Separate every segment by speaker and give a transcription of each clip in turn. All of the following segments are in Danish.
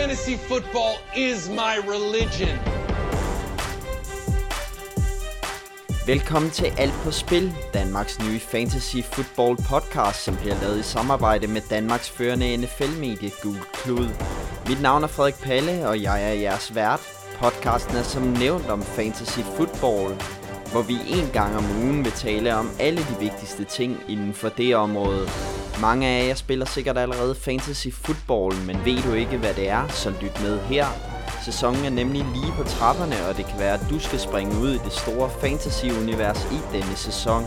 Speaker 1: Fantasy football is my religion.
Speaker 2: Velkommen til Alt på Spil, Danmarks nye fantasy football podcast, som bliver lavet i samarbejde med Danmarks førende NFL-medie Gul Klud. Mit navn er Frederik Palle, og jeg er jeres vært. Podcasten er som nævnt om fantasy football, hvor vi en gang om ugen vil tale om alle de vigtigste ting inden for det område. Mange af jer spiller sikkert allerede fantasy football, men ved du ikke hvad det er, så lyt med her. Sæsonen er nemlig lige på trapperne, og det kan være, at du skal springe ud i det store fantasy-univers i denne sæson.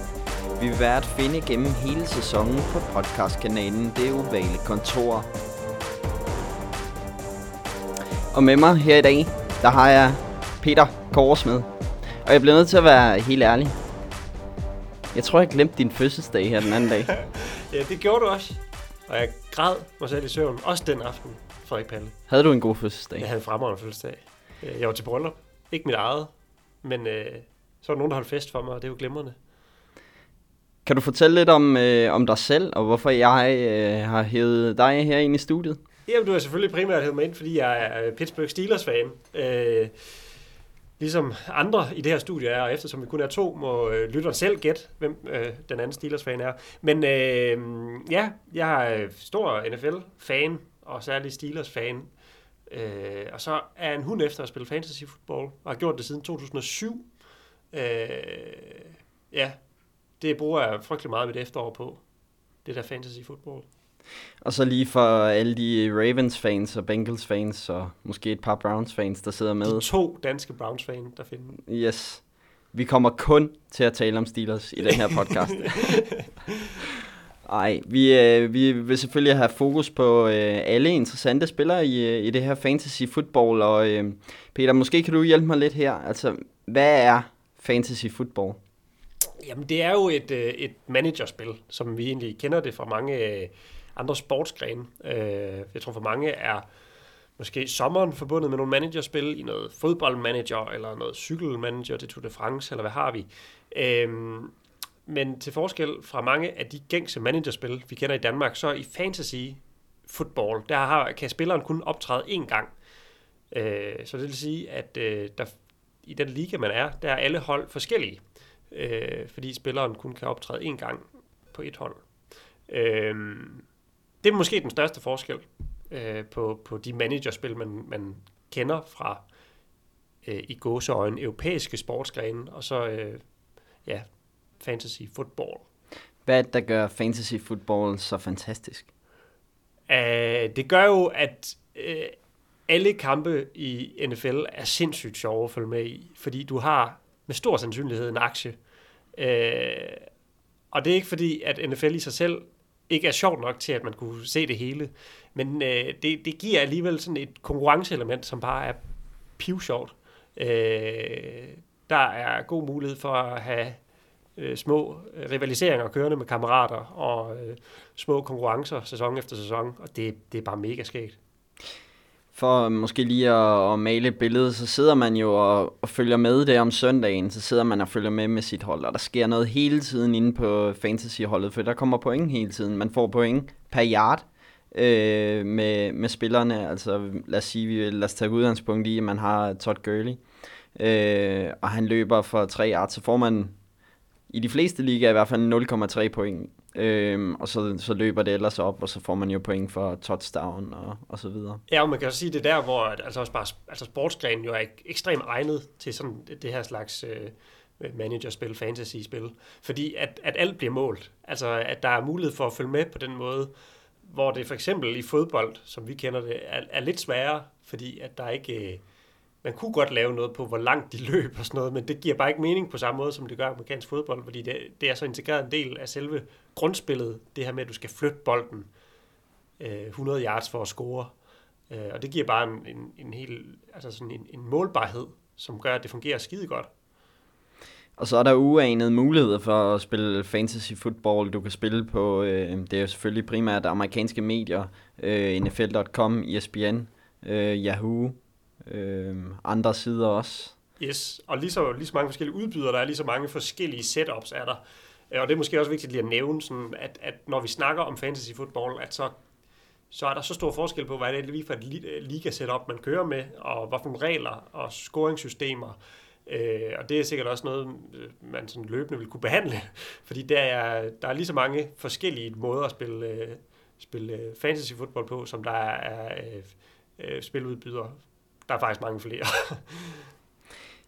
Speaker 2: Vi vil være at finde gennem hele sæsonen på podcastkanalen Det Ovale Kontor. Og med mig her i dag, der har jeg Peter Korsmed. Og jeg bliver nødt til at være helt ærlig. Jeg tror, jeg glemte din fødselsdag her den anden dag.
Speaker 3: ja, det gjorde du også. Og jeg græd mig selv i søvn, også den aften, Frederik Palle.
Speaker 2: Havde du en god fødselsdag?
Speaker 3: Jeg havde en fremragende fødselsdag. Øh, jeg var til bryllup. Ikke mit eget, men øh, så var der nogen, der holdt fest for mig, og det var glimrende.
Speaker 2: Kan du fortælle lidt om, øh, om dig selv, og hvorfor jeg øh, har hævet dig her ind i studiet?
Speaker 3: Jamen, du har selvfølgelig primært hævet mig ind, fordi jeg er Pittsburgh Steelers-fan. Øh, ligesom andre i det her studie er, og eftersom vi kun er to, må øh, lytteren selv gætte, hvem øh, den anden Steelers-fan er. Men øh, ja, jeg er øh, stor NFL-fan, og særlig Steelers-fan. Øh, og så er en hund efter at spille fantasy-football, og har gjort det siden 2007. Øh, ja, det bruger jeg frygtelig meget mit efterår på, det der fantasy-football.
Speaker 2: Og så lige for alle de Ravens-fans og Bengals-fans og måske et par Browns-fans, der sidder med.
Speaker 3: De to danske Browns-fans, der finder.
Speaker 2: Yes. Vi kommer kun til at tale om Steelers i den her podcast. Ej, vi, øh, vi vil selvfølgelig have fokus på øh, alle interessante spillere i, øh, i det her fantasy football, og øh, Peter, måske kan du hjælpe mig lidt her. Altså, hvad er fantasy football?
Speaker 3: Jamen, det er jo et, øh, et managerspil, som vi egentlig kender det fra mange øh, andre sportsgrene. Øh, jeg tror for mange er måske sommeren forbundet med nogle managerspil i noget fodboldmanager eller noget cykelmanager til Tour de France, eller hvad har vi. Øh, men til forskel fra mange af de gængse managerspil, vi kender i Danmark, så i fantasy football, der har, kan spilleren kun optræde én gang. Øh, så det vil sige, at øh, der, i den liga, man er, der er alle hold forskellige, øh, fordi spilleren kun kan optræde én gang på et hold. Øh, det er måske den største forskel øh, på, på de managerspil, man, man kender fra øh, i gåseøjne europæiske sportsgrene, og så øh, ja, fantasy football.
Speaker 2: Hvad det, der gør fantasy football så fantastisk?
Speaker 3: Uh, det gør jo, at uh, alle kampe i NFL er sindssygt sjove at følge med i, fordi du har med stor sandsynlighed en aktie. Uh, og det er ikke fordi, at NFL i sig selv ikke er sjovt nok til, at man kunne se det hele. Men øh, det, det giver alligevel sådan et konkurrenceelement, som bare er pivsjovt. Øh, der er god mulighed for at have øh, små rivaliseringer kørende med kammerater og øh, små konkurrencer sæson efter sæson, og det, det er bare mega skægt.
Speaker 2: For måske lige at, at male et billede, så sidder man jo og, og følger med der om søndagen, så sidder man og følger med med sit hold, og der sker noget hele tiden inde på fantasyholdet, for der kommer point hele tiden. Man får point per yard øh, med, med spillerne, altså lad os sige, vi, lad os tage udgangspunkt i, at man har Todd Gurley, øh, og han løber for 3 yards, så får man i de fleste ligaer i hvert fald 0,3 point. Øhm, og så, så løber det ellers op, og så får man jo point for touchdown og, og så videre.
Speaker 3: Ja, og man kan også sige, det der, hvor altså også bare, altså sportsgrenen jo er ekstremt egnet til sådan det her slags øh, managerspil, fantasy-spil. Fordi at, at alt bliver målt. Altså, at der er mulighed for at følge med på den måde, hvor det for eksempel i fodbold, som vi kender det, er, er lidt sværere, fordi at der ikke... Øh, man kunne godt lave noget på, hvor langt de løb og sådan noget, men det giver bare ikke mening på samme måde, som det gør amerikansk fodbold, fordi det, det er så integreret en del af selve grundspillet, det her med, at du skal flytte bolden øh, 100 yards for at score. Øh, og det giver bare en, en, en helt, altså sådan en, en målbarhed, som gør, at det fungerer skide godt.
Speaker 2: Og så er der uanede muligheder for at spille fantasy football. Du kan spille på, øh, det er jo selvfølgelig primært amerikanske medier, øh, NFL.com, ESPN, øh, Yahoo, øh, andre sider også.
Speaker 3: Yes, og lige så, lige så mange forskellige udbydere, der er lige så mange forskellige setups er der. Øh, og det er måske også vigtigt lige at nævne, sådan, at, at når vi snakker om fantasy football, at så, så er der så stor forskel på, hvad det er lige for et liga-setup, man kører med, og hvad for regler og scoringssystemer. Øh, og det er sikkert også noget, øh, man sådan løbende vil kunne behandle, fordi der er, der er lige så mange forskellige måder at spille, øh, spille fantasy football på, som der er øh, spiludbydere. Der er faktisk mange flere.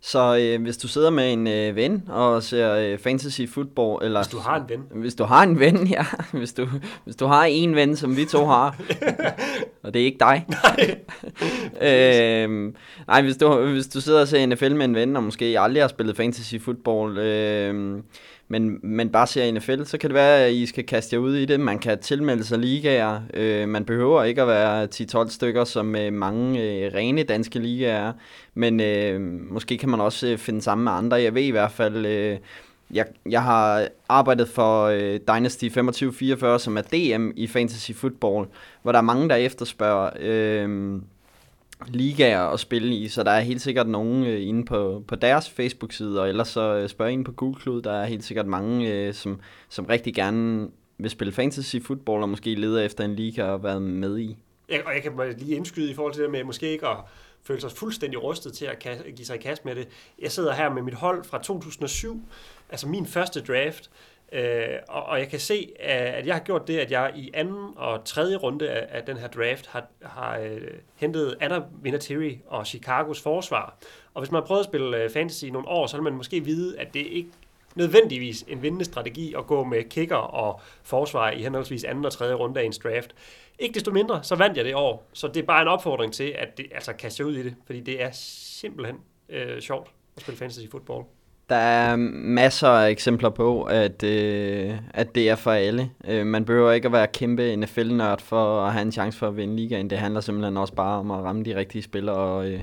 Speaker 2: Så øh, hvis du sidder med en øh, ven og ser øh, fantasy football, eller...
Speaker 3: Hvis du har en ven.
Speaker 2: Hvis du har en ven, ja. Hvis du, hvis du har en ven, som vi to har, og det er ikke dig.
Speaker 3: Nej.
Speaker 2: øh, nej, hvis du, hvis du sidder og ser NFL med en ven, og måske aldrig har spillet fantasy football, øh, men, men bare ser NFL, så kan det være, at I skal kaste jer ud i det. Man kan tilmelde sig ligaer. Øh, man behøver ikke at være 10-12 stykker, som øh, mange øh, rene danske ligaer er. Men øh, måske kan man også øh, finde sammen med andre. Jeg ved i hvert fald... Øh, jeg, jeg har arbejdet for øh, Dynasty 2544, som er DM i fantasy football, hvor der er mange, der efterspørger øh, ligaer at spille i, så der er helt sikkert nogen øh, inde på, på deres Facebook-side, og ellers så øh, spørg ind på Google Cloud, der er helt sikkert mange, øh, som, som rigtig gerne vil spille fantasy football, og måske leder efter en liga at være med i.
Speaker 3: Ja, og jeg kan lige indskyde i forhold til det med måske ikke at føle sig fuldstændig rustet til at give sig i kast med det. Jeg sidder her med mit hold fra 2007, altså min første draft, Øh, og, og jeg kan se, at jeg har gjort det, at jeg i anden og tredje runde af, af den her draft har, har øh, hentet Anna Vinatieri og Chicagos forsvar. Og hvis man har prøvet at spille øh, fantasy i nogle år, så vil man måske vide, at det ikke nødvendigvis en vindende strategi at gå med kicker og forsvar i henholdsvis anden og tredje runde af en draft. Ikke desto mindre, så vandt jeg det år. Så det er bare en opfordring til, at det, altså kaste ud i det, fordi det er simpelthen øh, sjovt at spille fantasy football.
Speaker 2: Der er masser af eksempler på, at, øh, at det er for alle. Øh, man behøver ikke at være kæmpe NFL-nørd for at have en chance for at vinde ligaen. Det handler simpelthen også bare om at ramme de rigtige spillere, og øh,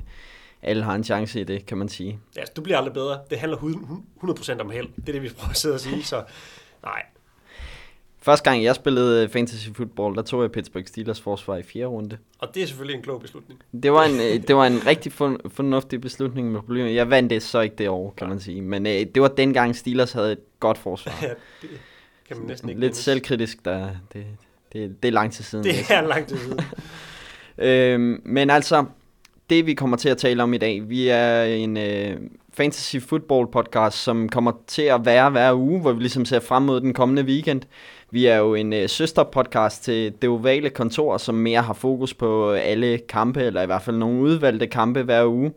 Speaker 2: alle har en chance i det, kan man sige.
Speaker 3: Ja, du bliver aldrig bedre. Det handler 100% om held. Det er det, vi prøver at sidde og sige. Så nej,
Speaker 2: Første gang jeg spillede fantasy football, der tog jeg Pittsburgh Steelers forsvar i fjerde runde.
Speaker 3: Og det er selvfølgelig en klog beslutning.
Speaker 2: Det var en, øh, det var en rigtig fornuftig beslutning med problemer. Jeg vandt det så ikke det år, kan man sige. Men øh, det var dengang Steelers havde et godt forsvar.
Speaker 3: ja, det kan man næsten ikke
Speaker 2: Lidt selvkritisk, der, det, det, det er lang tid siden.
Speaker 3: Det er lang tid siden.
Speaker 2: øhm, men altså, det vi kommer til at tale om i dag, vi er en øh, fantasy football podcast, som kommer til at være hver uge, hvor vi ligesom ser frem mod den kommende weekend. Vi er jo en øh, søsterpodcast til det ovale kontor, som mere har fokus på øh, alle kampe, eller i hvert fald nogle udvalgte kampe hver uge.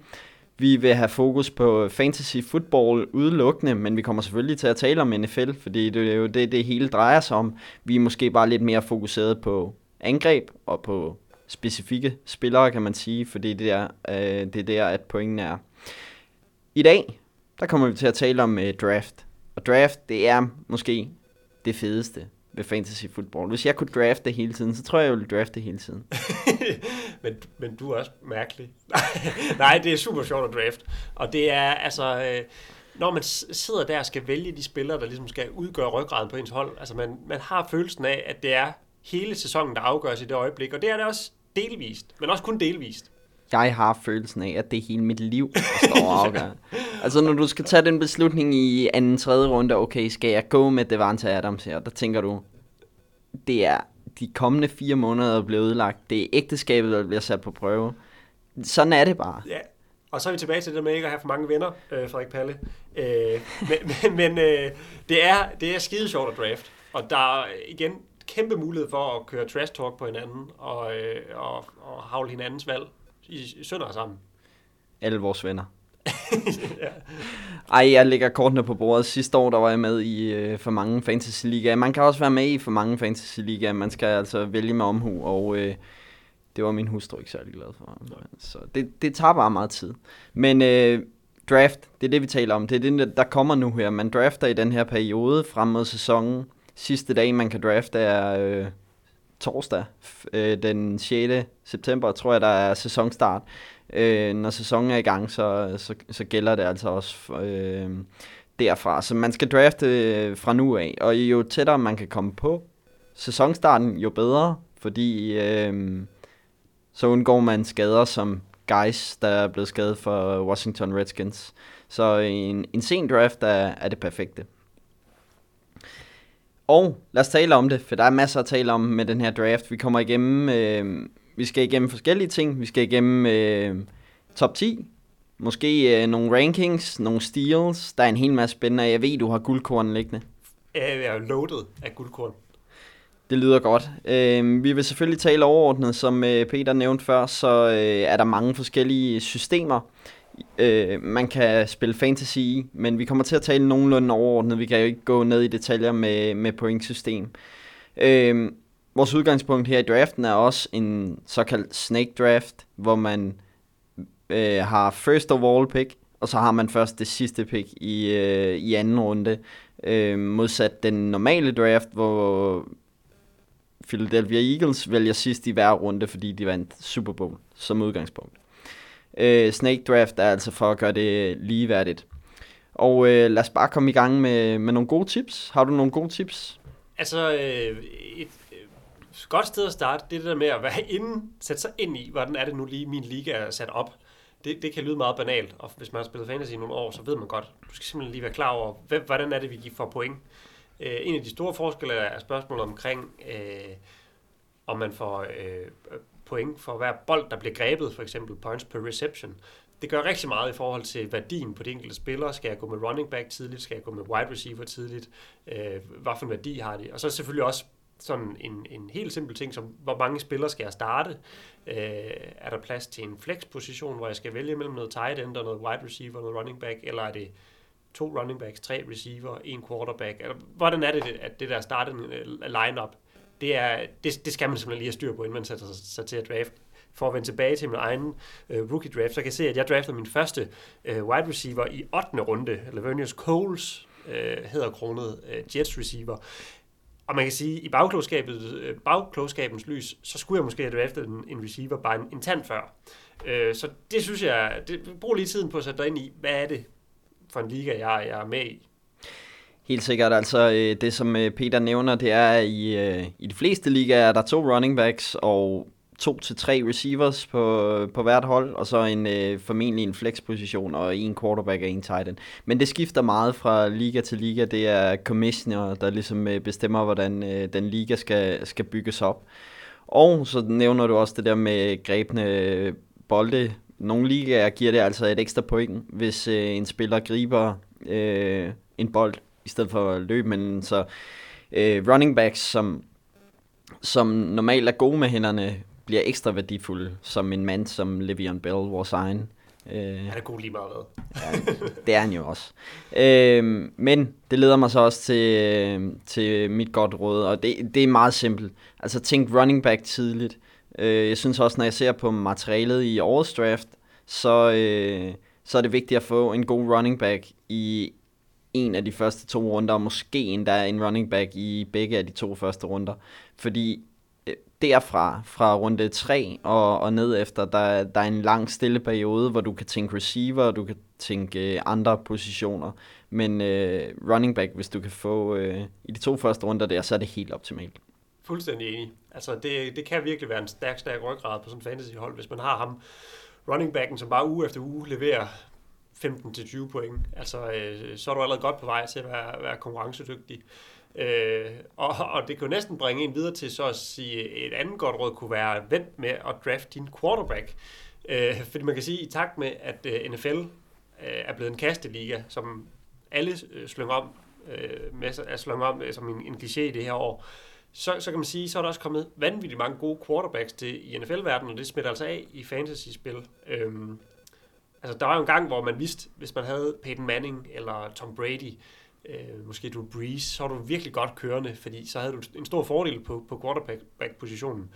Speaker 2: Vi vil have fokus på øh, fantasy football udelukkende, men vi kommer selvfølgelig til at tale om NFL, fordi det er jo det, det hele drejer sig om. Vi er måske bare lidt mere fokuseret på angreb og på specifikke spillere, kan man sige, fordi det er, øh, det er der, at pointen er. I dag, der kommer vi til at tale om øh, draft. Og draft, det er måske det fedeste ved fantasy football. Hvis jeg kunne drafte hele tiden, så tror jeg, jeg ville drafte hele tiden.
Speaker 3: men, men du er også mærkelig. Nej, det er super sjovt at draft. Og det er altså... Øh, når man sidder der og skal vælge de spillere, der ligesom skal udgøre ryggraden på ens hold, altså man, man har følelsen af, at det er hele sæsonen, der afgøres i det øjeblik, og det er det også delvist, men også kun delvist.
Speaker 2: Jeg har følelsen af, at det er hele mit liv, der står afgør. altså når du skal tage den beslutning i anden, tredje runde, okay, skal jeg gå med Devante Adams her? Der tænker du, det er de kommende fire måneder, der bliver udlagt. Det er ægteskabet, der bliver sat på prøve. Sådan er det bare.
Speaker 3: Ja, og så er vi tilbage til det med ikke at have for mange venner, øh, Frederik Palle. Øh, men men, men øh, det, er, det er skide sjovt at draft. Og der er igen kæmpe mulighed for at køre trash talk på hinanden og, øh, og, og havle hinandens valg i, sønder sammen.
Speaker 2: Alle vores venner. ja. Ej, jeg lægger kortene på bordet. Sidste år, der var jeg med i øh, for mange fantasy ligaer. Man kan også være med i for mange fantasy ligaer. Man skal altså vælge med omhu, og øh, det var min hustru ikke særlig glad for. Så det, det tager bare meget tid. Men øh, draft, det er det, vi taler om. Det er det, der kommer nu her. Man drafter i den her periode frem mod sæsonen. Sidste dag, man kan drafte, er øh, torsdag, øh, den 6. september, tror jeg, der er sæsonstart. Øh, når sæsonen er i gang, så, så, så gælder det altså også øh, derfra. Så man skal drafte øh, fra nu af, og jo tættere man kan komme på sæsonstarten, jo bedre, fordi øh, så undgår man skader som Guys, der er blevet skadet for Washington Redskins. Så en, en sen draft er, er det perfekte. Og lad os tale om det, for der er masser at tale om med den her draft. Vi kommer igennem, øh, vi skal igennem forskellige ting. Vi skal igennem øh, top 10, måske øh, nogle rankings, nogle steals. Der er en hel masse spændende, jeg ved, du har guldkorn liggende.
Speaker 3: Jeg er loaded af guldkorn.
Speaker 2: Det lyder godt. Øh, vi vil selvfølgelig tale overordnet, som øh, Peter nævnte før, så øh, er der mange forskellige systemer, øh, man kan spille fantasy i, men vi kommer til at tale nogenlunde overordnet. Vi kan jo ikke gå ned i detaljer med, med pointsystem. Øh, vores udgangspunkt her i draften er også en såkaldt snake draft, hvor man øh, har first of all pick, og så har man først det sidste pick i, øh, i anden runde. Øh, modsat den normale draft, hvor Philadelphia Eagles vælger sidst i hver runde, fordi de vandt Super Bowl som udgangspunkt. Øh, Snake Draft er altså for at gøre det ligeværdigt. Og øh, lad os bare komme i gang med, med nogle gode tips. Har du nogle gode tips?
Speaker 3: Altså, øh, et øh, godt sted at starte, det er det der med at være inden, sætte sig ind i, hvordan er det nu lige, min liga er sat op. Det, det kan lyde meget banalt, og hvis man har spillet fantasy i nogle år, så ved man godt, du skal simpelthen lige være klar over, hvem, hvordan er det, vi får point. Øh, en af de store forskelle er spørgsmålet omkring, øh, om man får øh, point for hver bold, der bliver grebet, for eksempel points per reception. Det gør rigtig meget i forhold til værdien på de enkelte spillere. Skal jeg gå med running back tidligt? Skal jeg gå med wide receiver tidligt? Øh, hvad for en værdi har de? Og så selvfølgelig også sådan en, en helt simpel ting som, hvor mange spillere skal jeg starte? Øh, er der plads til en flex-position, hvor jeg skal vælge mellem noget tight end og noget wide receiver, noget running back, eller er det to running backs, tre receiver, en quarterback? Eller, hvordan er det, at det der startende øh, line-up det, er, det, det skal man simpelthen lige have styr på, inden man sætter sig til at draft. For at vende tilbage til min egen øh, rookie draft, så kan jeg se, at jeg draftede min første øh, wide receiver i 8. runde. Lavenius Coles øh, hedder kronet øh, Jets receiver. Og man kan sige, at i bagklogskabet, øh, bagklogskabens lys, så skulle jeg måske have draftet en, en receiver bare en, en tand før. Øh, så det synes jeg, det, brug lige tiden på at sætte dig ind i, hvad er det for en liga, jeg, jeg er med i.
Speaker 2: Helt sikkert. Altså, øh, det som øh, Peter nævner, det er, at i, øh, i de fleste ligaer er der to running backs og to til tre receivers på, på hvert hold, og så en øh, formentlig en flex-position og en quarterback og en tight end. Men det skifter meget fra liga til liga. Det er commissioner, der ligesom øh, bestemmer, hvordan øh, den liga skal, skal bygges op. Og så nævner du også det der med grebne bolde. Nogle ligaer giver det altså et ekstra point, hvis øh, en spiller griber øh, en bold i stedet for at løbe, men så øh, running backs, som, som normalt er gode med hænderne, bliver ekstra værdifulde, som en mand som Le'Veon Bell, vores egen.
Speaker 3: Øh, han er god lige meget
Speaker 2: ja, det er han jo også. Øh, men det leder mig så også til, til mit godt råd, og det, det er meget simpelt. Altså tænk running back tidligt. Øh, jeg synes også, når jeg ser på materialet i årets draft, så, øh, så er det vigtigt at få en god running back i en af de første to runder, og måske endda en running back i begge af de to første runder. Fordi øh, derfra, fra runde 3 og, og ned efter, der, der er en lang stille periode, hvor du kan tænke receiver, og du kan tænke øh, andre positioner. Men øh, running back, hvis du kan få øh, i de to første runder der, så er det helt optimalt.
Speaker 3: Fuldstændig enig. Altså det, det kan virkelig være en stærk, stærk ryggrad på sådan en fantasyhold, hvis man har ham running backen, som bare uge efter uge leverer 15-20 point. Altså, øh, så er du allerede godt på vej til at være, være konkurrencedygtig. Øh, og, og det kan jo næsten bringe en videre til så at sige, et andet godt råd kunne være, vent med at draft din quarterback. Øh, fordi man kan sige, i takt med, at øh, NFL øh, er blevet en kasteliga, som alle øh, slynger om, øh, med, er slynger om øh, som en, en kliché i det her år, så, så kan man sige, så er der også kommet vanvittigt mange gode quarterbacks til i NFL-verdenen, og det smitter altså af i fantasy-spil. Øh, Altså, der var jo en gang, hvor man vidste, hvis man havde Peyton Manning eller Tom Brady, øh, måske Drew Brees, så var du virkelig godt kørende, fordi så havde du en stor fordel på, på quarterback-positionen.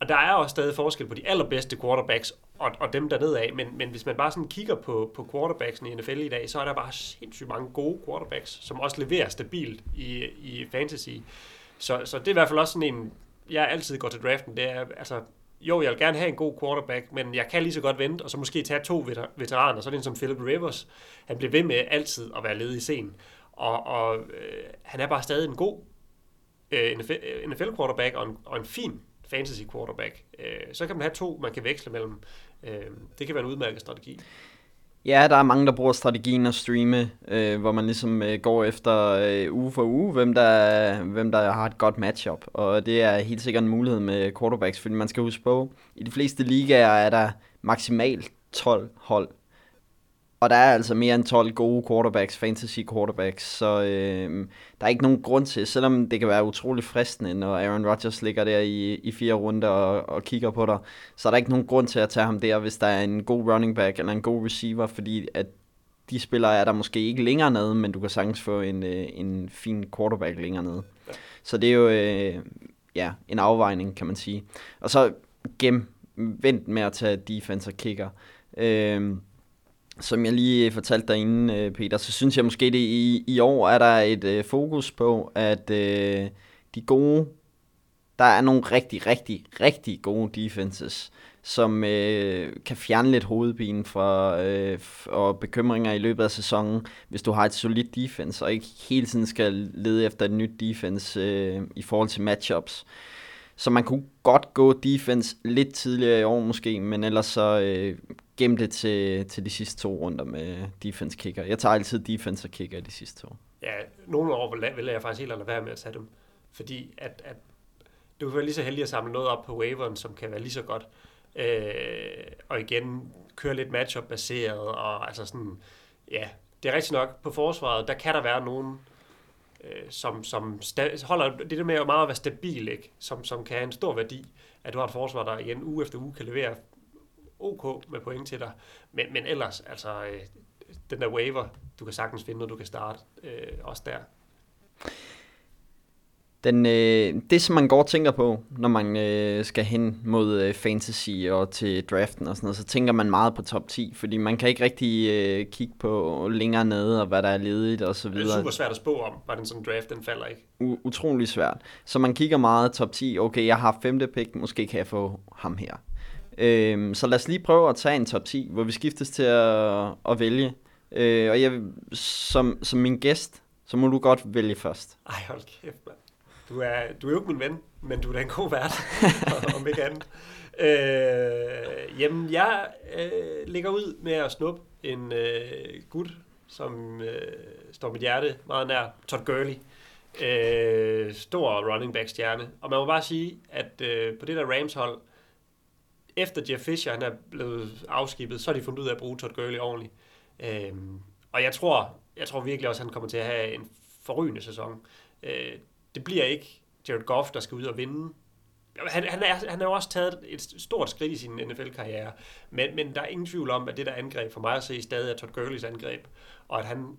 Speaker 3: Og der er også stadig forskel på de allerbedste quarterbacks og, og dem dernede af, men, men hvis man bare sådan kigger på, på quarterbacksen i NFL i dag, så er der bare sindssygt mange gode quarterbacks, som også leverer stabilt i, i fantasy. Så, så det er i hvert fald også sådan en, jeg altid går til draften, det er, altså, jo, jeg vil gerne have en god quarterback, men jeg kan lige så godt vente, og så måske tage to veteraner, så er det en som Philip Rivers. Han bliver ved med altid at være ledig i scenen, og, og øh, han er bare stadig en god øh, NFL øh, quarterback og en, og en fin fantasy quarterback. Øh, så kan man have to, man kan veksle mellem. Øh, det kan være en udmærket strategi.
Speaker 2: Ja, der er mange, der bruger strategien at streame, øh, hvor man ligesom øh, går efter øh, uge for uge, hvem der, hvem der har et godt matchup. Og det er helt sikkert en mulighed med quarterbacks, fordi man skal huske på, i de fleste ligaer er der maksimalt 12 hold. Og der er altså mere end 12 gode quarterbacks, fantasy quarterbacks, så øh, der er ikke nogen grund til, selvom det kan være utrolig fristende, når Aaron Rodgers ligger der i, i fire runder og, og kigger på dig, så er der ikke nogen grund til at tage ham der, hvis der er en god running back eller en god receiver, fordi at de spillere er der måske ikke længere nede, men du kan sagtens få en, øh, en fin quarterback længere nede. Ja. Så det er jo øh, ja, en afvejning, kan man sige. Og så gem, vent med at tage defense og kicker. Øh, som jeg lige fortalte dig inden, øh, Peter, så synes jeg måske, det i, i år er der et øh, fokus på, at øh, de gode, der er nogle rigtig, rigtig, rigtig gode defenses, som øh, kan fjerne lidt hovedpine fra, øh, og bekymringer i løbet af sæsonen, hvis du har et solidt defense, og ikke hele tiden skal lede efter et nyt defense øh, i forhold til matchups. Så man kunne godt gå defense lidt tidligere i år måske, men ellers så øh, gemme det til, til de sidste to runder med defense kicker. Jeg tager altid defense og kicker de sidste to.
Speaker 3: Ja, nogle år vil, vil jeg faktisk helt lade være med at tage dem. Fordi at, at du kan være lige så heldig at samle noget op på waveren, som kan være lige så godt. Øh, og igen, køre lidt matchup baseret, og altså sådan, ja, det er rigtigt nok, på forsvaret, der kan der være nogen, øh, som, som sta- holder det der med meget at være stabil, ikke? Som, som kan have en stor værdi, at du har et forsvar, der igen uge efter uge kan levere ok med point til dig. Men, men ellers, altså, øh, den der waiver, du kan sagtens finde noget, du kan starte øh, også der.
Speaker 2: Den, øh, det, som man går og tænker på, når man øh, skal hen mod øh, fantasy og til draften og sådan noget, så tænker man meget på top 10, fordi man kan ikke rigtig øh, kigge på længere nede og hvad der er ledigt og så videre. Det
Speaker 3: er super svært at spå om, hvad den sådan draft den falder ikke.
Speaker 2: U- utrolig svært. Så man kigger meget top 10, okay, jeg har femte pick, måske kan jeg få ham her. Øh, så lad os lige prøve at tage en top 10, hvor vi skiftes til at, at vælge. Øh, og jeg, som, som min gæst, så må du godt vælge først.
Speaker 3: Ej, hold kæft, man. Du er, du er jo ikke min ven, men du er da en god vært, om ikke andet. Øh, jamen, jeg øh, ligger ud med at snuppe en øh, gut, som øh, står mit hjerte meget nær, Todd Gurley. Øh, stor running back stjerne. Og man må bare sige, at øh, på det der Rams hold, efter Jeff Fisher han er blevet afskibet, så har de fundet ud af at bruge Todd Gurley ordentligt. Øhm, og jeg tror, jeg tror virkelig også, at han kommer til at have en forrygende sæson. Øh, det bliver ikke Jared Goff, der skal ud og vinde. Han, han, er, han har jo også taget et stort skridt i sin NFL-karriere, men, men der er ingen tvivl om, at det der angreb for mig at se stadig er Todd Gurleys angreb, og at han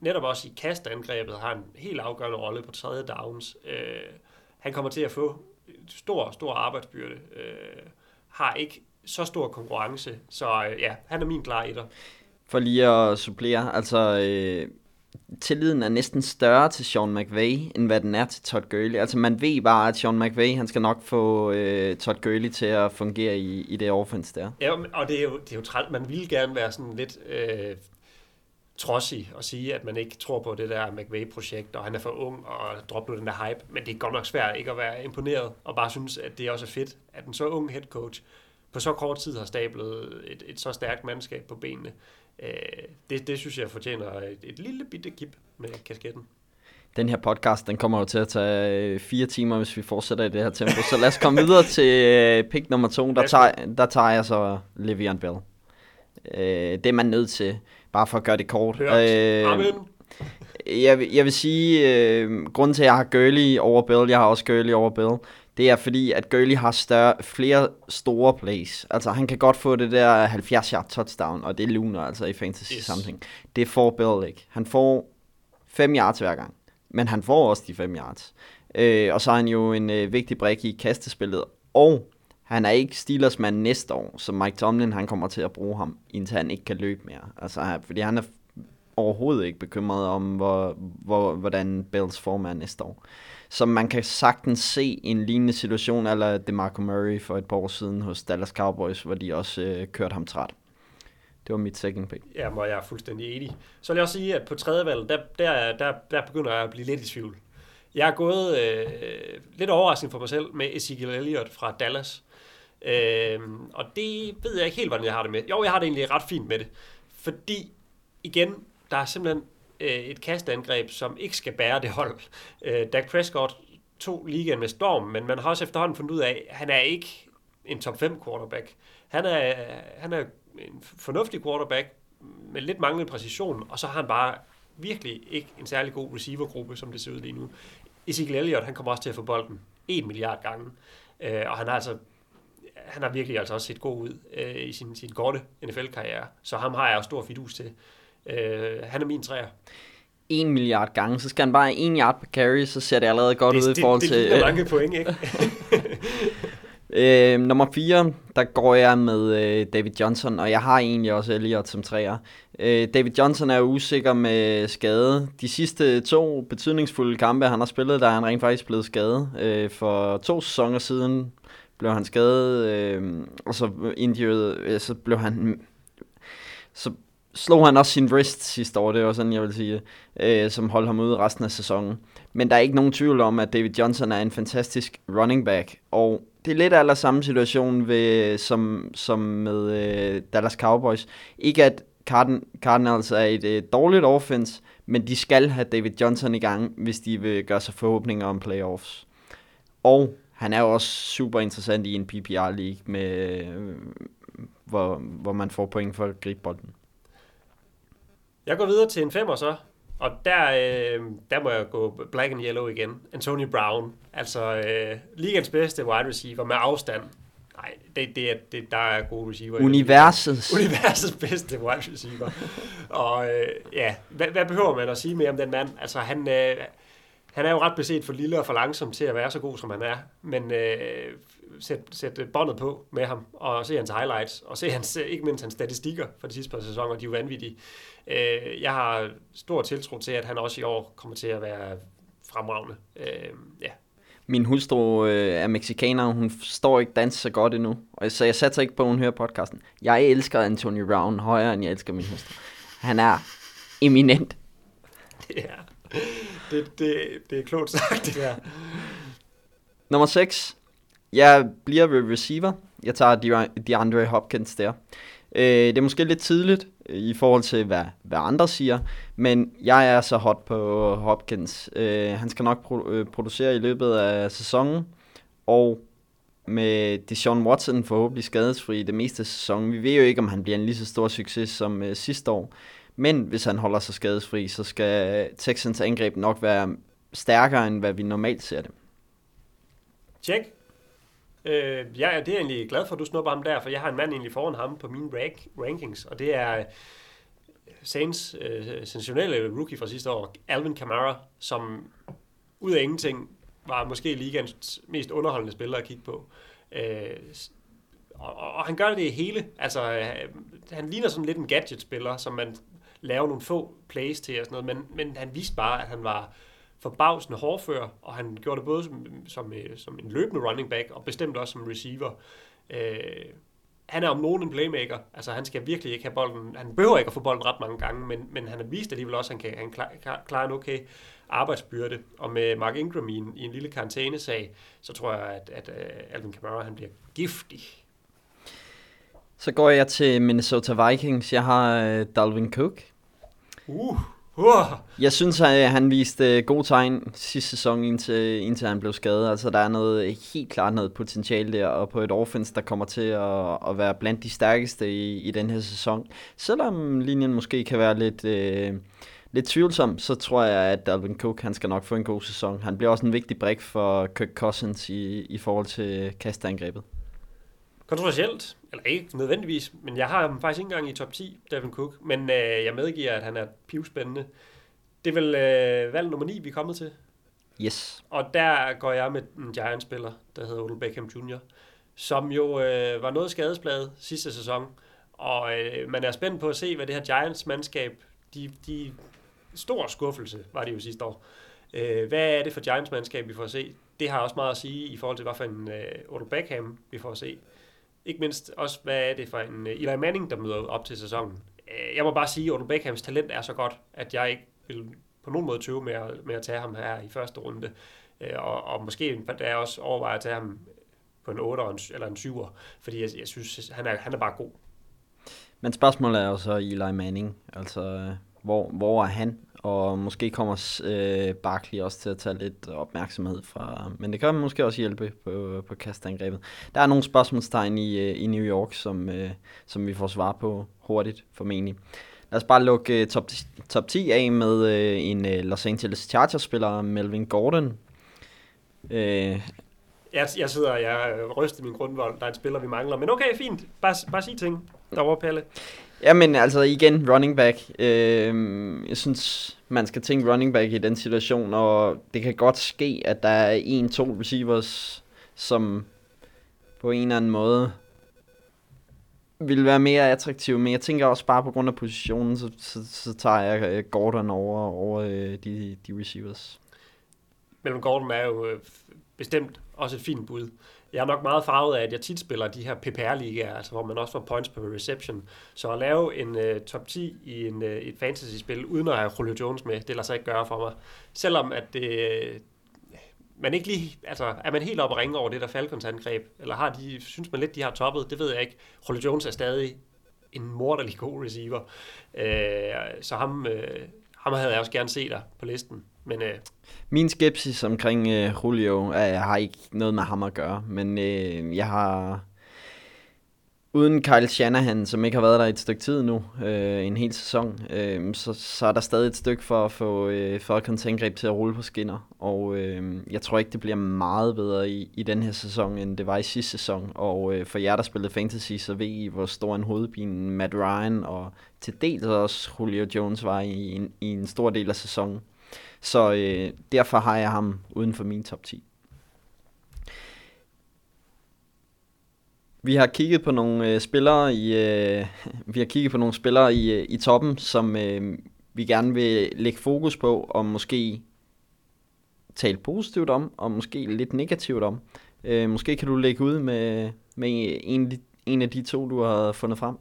Speaker 3: netop også i kastangrebet har en helt afgørende rolle på tredje downs. Øh, han kommer til at få stor, stor arbejdsbyrde. Øh, har ikke så stor konkurrence. Så øh, ja, han er min klare etter.
Speaker 2: For lige at supplere, altså øh, tilliden er næsten større til Sean McVay, end hvad den er til Todd Gurley. Altså man ved bare, at Sean McVay, han skal nok få øh, Todd Gurley til at fungere i, i det offense der.
Speaker 3: Ja, og det er jo, det er jo træt. Man ville gerne være sådan lidt øh, trodsig og sige, at man ikke tror på det der McVay-projekt, og han er for ung og droppe nu den der hype. Men det er godt nok svært ikke at være imponeret, og bare synes, at det også er fedt, at en så ung head coach på så kort tid har stablet et, et så stærkt mandskab på benene. Øh, det, det synes jeg fortjener et, et lille bitte kip med kasketten.
Speaker 2: Den her podcast, den kommer jo til at tage øh, fire timer, hvis vi fortsætter i det her tempo. Så lad os komme videre til øh, pick nummer to. Der tager, der tager jeg så Le'Veon Bell. Det er man nødt til. Bare for at gøre det kort.
Speaker 3: Øh, Amen.
Speaker 2: Jeg, vil, jeg vil sige, øh, grunden til, at jeg har Gurley over Bill, jeg har også Gurley over Bill, det er fordi, at Gurley har større, flere store plays. Altså, han kan godt få det der 70-yard touchdown, og det luner altså i fantasy yes. something. Det får Bill ikke. Han får 5 yards hver gang, men han får også de 5 yards. Øh, og så er han jo en øh, vigtig brik i kastespillet, og han er ikke Steelers mand næste år, så Mike Tomlin han kommer til at bruge ham, indtil han ikke kan løbe mere. Altså, fordi han er overhovedet ikke bekymret om, hvor, hvor, hvordan Bills form er næste år. Så man kan sagtens se en lignende situation, eller DeMarco Murray for et par år siden hos Dallas Cowboys, hvor de også øh, kørte ham træt. Det var mit second pick.
Speaker 3: Ja, og jeg er fuldstændig enig. Så vil jeg også sige, at på tredje valg, der, der, der, der begynder jeg at blive lidt i tvivl. Jeg er gået øh, lidt overraskende for mig selv med Ezekiel Elliott fra Dallas. Øh, og det ved jeg ikke helt, hvordan jeg har det med. Jo, jeg har det egentlig ret fint med det. fordi igen, der er simpelthen øh, et kastangreb, som ikke skal bære det hold. Øh, Dak Prescott tog ligaen med storm, men man har også efterhånden fundet ud af, at han er ikke en top 5 quarterback. Han er, han er en fornuftig quarterback med lidt manglende præcision, og så har han bare virkelig ikke en særlig god receivergruppe, som det ser ud lige nu. Ezekiel Elliott, han kommer også til at få bolden 1 milliard gange, øh, og han har altså han har virkelig altså også set god ud øh, i sin, sin korte NFL-karriere, så ham har jeg jo stor fidus til. Øh, han er min træer.
Speaker 2: 1 milliard gange, så skal han bare 1 yard per carry, så ser det allerede godt
Speaker 3: det,
Speaker 2: ud i forhold
Speaker 3: det,
Speaker 2: til...
Speaker 3: Det er mange point, ikke?
Speaker 2: Øh, nummer 4, der går jeg med øh, David Johnson, og jeg har egentlig også Elliot som træer. Øh, David Johnson er usikker med skade. De sidste to betydningsfulde kampe, han har spillet, der er han rent faktisk blevet skadet. Øh, for to sæsoner siden blev han skadet, øh, og så injured, øh, så blev han... Så slog han også sin wrist sidste år, det var sådan, jeg vil sige, øh, som holdt ham ude resten af sæsonen. Men der er ikke nogen tvivl om, at David Johnson er en fantastisk running back, og det er lidt aller samme situation ved, som, som med øh, Dallas Cowboys. Ikke at Cardin, Cardinals er et øh, dårligt offense, men de skal have David Johnson i gang, hvis de vil gøre sig forhåbninger om playoffs. Og han er jo også super interessant i en PPR-league, med, øh, hvor, hvor man får point for at gribe bolden.
Speaker 3: Jeg går videre til en femmer så, og der, øh, der må jeg gå black and yellow igen. Antonio Brown, altså øh, ligens bedste wide receiver med afstand. Nej, det, det, er, det, der er gode receiver.
Speaker 2: Universets.
Speaker 3: Universets bedste wide receiver. og øh, ja, hvad, hvad behøver man at sige mere om den mand? Altså han, øh, han er jo ret beset for lille og for langsom til at være så god, som han er. Men øh, sæt, sæt båndet på med ham, og se hans highlights, og se hans, ikke mindst hans statistikker for de sidste par sæsoner, de er jo vanvittige. Øh, jeg har stor tiltro til, at han også i år kommer til at være fremragende. Øh, ja.
Speaker 2: Min hustru øh, er mexikaner, og hun står ikke danse så godt endnu. Og så jeg satser ikke på, at hun hører podcasten. Jeg elsker Antonio Brown højere, end jeg elsker min hustru. Han er eminent.
Speaker 3: Ja, det, det, det er klogt sagt, det der.
Speaker 2: Nummer 6. Jeg bliver ved receiver. Jeg tager DeAndre Hopkins der. Øh, det er måske lidt tidligt øh, i forhold til, hvad, hvad andre siger, men jeg er så hot på Hopkins. Øh, han skal nok pro- øh, producere i løbet af sæsonen, og med Deshaun Watson forhåbentlig skadesfri det meste af sæsonen. Vi ved jo ikke, om han bliver en lige så stor succes som øh, sidste år, men hvis han holder sig skadesfri, så skal Texans angreb nok være stærkere, end hvad vi normalt ser det.
Speaker 3: Tjek. Øh, ja, det er jeg egentlig glad for, at du snupper ham der, for jeg har en mand egentlig foran ham på mine rank, rankings, og det er øh, Saints øh, sensationelle rookie fra sidste år, Alvin Kamara, som ud af ingenting var måske ligands mest underholdende spiller at kigge på. Øh, og, og han gør det hele. Altså, øh, han ligner sådan lidt en gadget-spiller, som man laver nogle få plays til og sådan noget, men, men han viste bare, at han var forbavsende hårdfør, og han gjorde det både som, som, øh, som en løbende running back, og bestemt også som receiver. Øh, han er om nogen en playmaker, altså han skal virkelig ikke have bolden, han behøver ikke at få bolden ret mange gange, men, men han har vist alligevel også, at han kan han klar, klare en okay arbejdsbyrde, og med Mark Ingram i en, i en lille karantænesag, så tror jeg, at, at, øh, Alvin Kamara han bliver giftig.
Speaker 2: Så går jeg til Minnesota Vikings. Jeg har uh, Dalvin Cook.
Speaker 3: Uh, Uh.
Speaker 2: Jeg synes, at øh, han viste øh, god tegn sidste sæson, indtil, indtil han blev skadet. Altså, der er noget øh, helt klart noget potentiale der, og på et offense, der kommer til at, at være blandt de stærkeste i, i den her sæson. Selvom linjen måske kan være lidt, øh, lidt tvivlsom, så tror jeg, at Dalvin Cook han skal nok få en god sæson. Han bliver også en vigtig brik for Kirk Cousins i, i forhold til kastangrebet.
Speaker 3: Kontroversielt, eller ikke nødvendigvis, men jeg har ham faktisk ikke engang i top 10, Devin Cook, men øh, jeg medgiver, at han er pivspændende. Det er vel øh, valg nummer 9, vi er kommet til.
Speaker 2: Yes.
Speaker 3: Og der går jeg med en Giants-spiller, der hedder Odell Beckham Jr., som jo øh, var noget skadesbladet sidste sæson, og øh, man er spændt på at se, hvad det her Giants-mandskab, de, de stor skuffelse var det jo sidste år. Øh, hvad er det for Giants-mandskab, vi får at se? Det har også meget at sige i forhold til, hvad for en øh, Odell Beckham, vi får at se. Ikke mindst også, hvad er det for en øh, Eli Manning, der møder op til sæsonen. Øh, jeg må bare sige, at Odell Beckhams talent er så godt, at jeg ikke vil på nogen måde tøve med at, med at tage ham her i første runde. Øh, og, og måske der er også overvejer at tage ham på en 8 eller en 7'er, fordi jeg, jeg synes, han er, han er bare god.
Speaker 2: Men spørgsmålet er jo så Eli Manning, altså hvor, hvor er han? Og måske kommer øh, Barkley også til at tage lidt opmærksomhed fra, men det kan måske også hjælpe på, på kastangrebet. Der er nogle spørgsmålstegn i, øh, i New York, som, øh, som vi får svar på hurtigt formentlig. Lad os bare lukke øh, top, top 10 af med øh, en øh, Los Angeles Chargers-spiller, Melvin Gordon.
Speaker 3: Øh, jeg, jeg sidder og jeg ryster min grundvold. Der er en spiller, vi mangler. Men okay, fint. Bare, bare sig ting derovre, Palle.
Speaker 2: Jamen altså igen, running back. Øh, jeg synes, man skal tænke running back i den situation, og det kan godt ske, at der er en, to receivers, som på en eller anden måde vil være mere attraktiv, men jeg tænker også bare på grund af positionen, så, så, så tager jeg øh, Gordon over, over øh, de, de receivers.
Speaker 3: Mellem Gordon er jo øh, bestemt også et fint bud. Jeg er nok meget farvet af, at jeg tit spiller de her PPR-ligaer, altså hvor man også får points per reception. Så at lave en uh, top 10 i en, uh, et fantasy-spil, uden at have Julio Jones med, det lader sig ikke gøre for mig. Selvom at det, øh, man ikke lige, altså, er man helt oppe og ringe over det der Falcons angreb, eller har de, synes man lidt, de har toppet, det ved jeg ikke. Julio Jones er stadig en morderlig god receiver. Uh, så ham, uh, ham havde jeg også gerne set der på listen. Men, øh,
Speaker 2: Min skepsis omkring øh, Julio øh, jeg har ikke noget med ham at gøre, men øh, jeg har uden Kyle Shanahan, som ikke har været der et stykke tid nu, øh, en hel sæson, øh, så, så er der stadig et stykke for at få øh, Falcons angreb til at rulle på skinner. Og øh, jeg tror ikke, det bliver meget bedre i, i den her sæson, end det var i sidste sæson. Og øh, for jer, der spillede fantasy, så ved I, hvor stor en hovedpine Matt Ryan og til dels også Julio Jones var i en, i en stor del af sæsonen. Så øh, derfor har jeg ham uden for min top 10. Vi har kigget på nogle øh, spillere i øh, vi har kigget på nogle spillere i, øh, i toppen, som øh, vi gerne vil lægge fokus på og måske tale positivt om og måske lidt negativt om. Øh, måske kan du lægge ud med med en, en af de to du har fundet frem.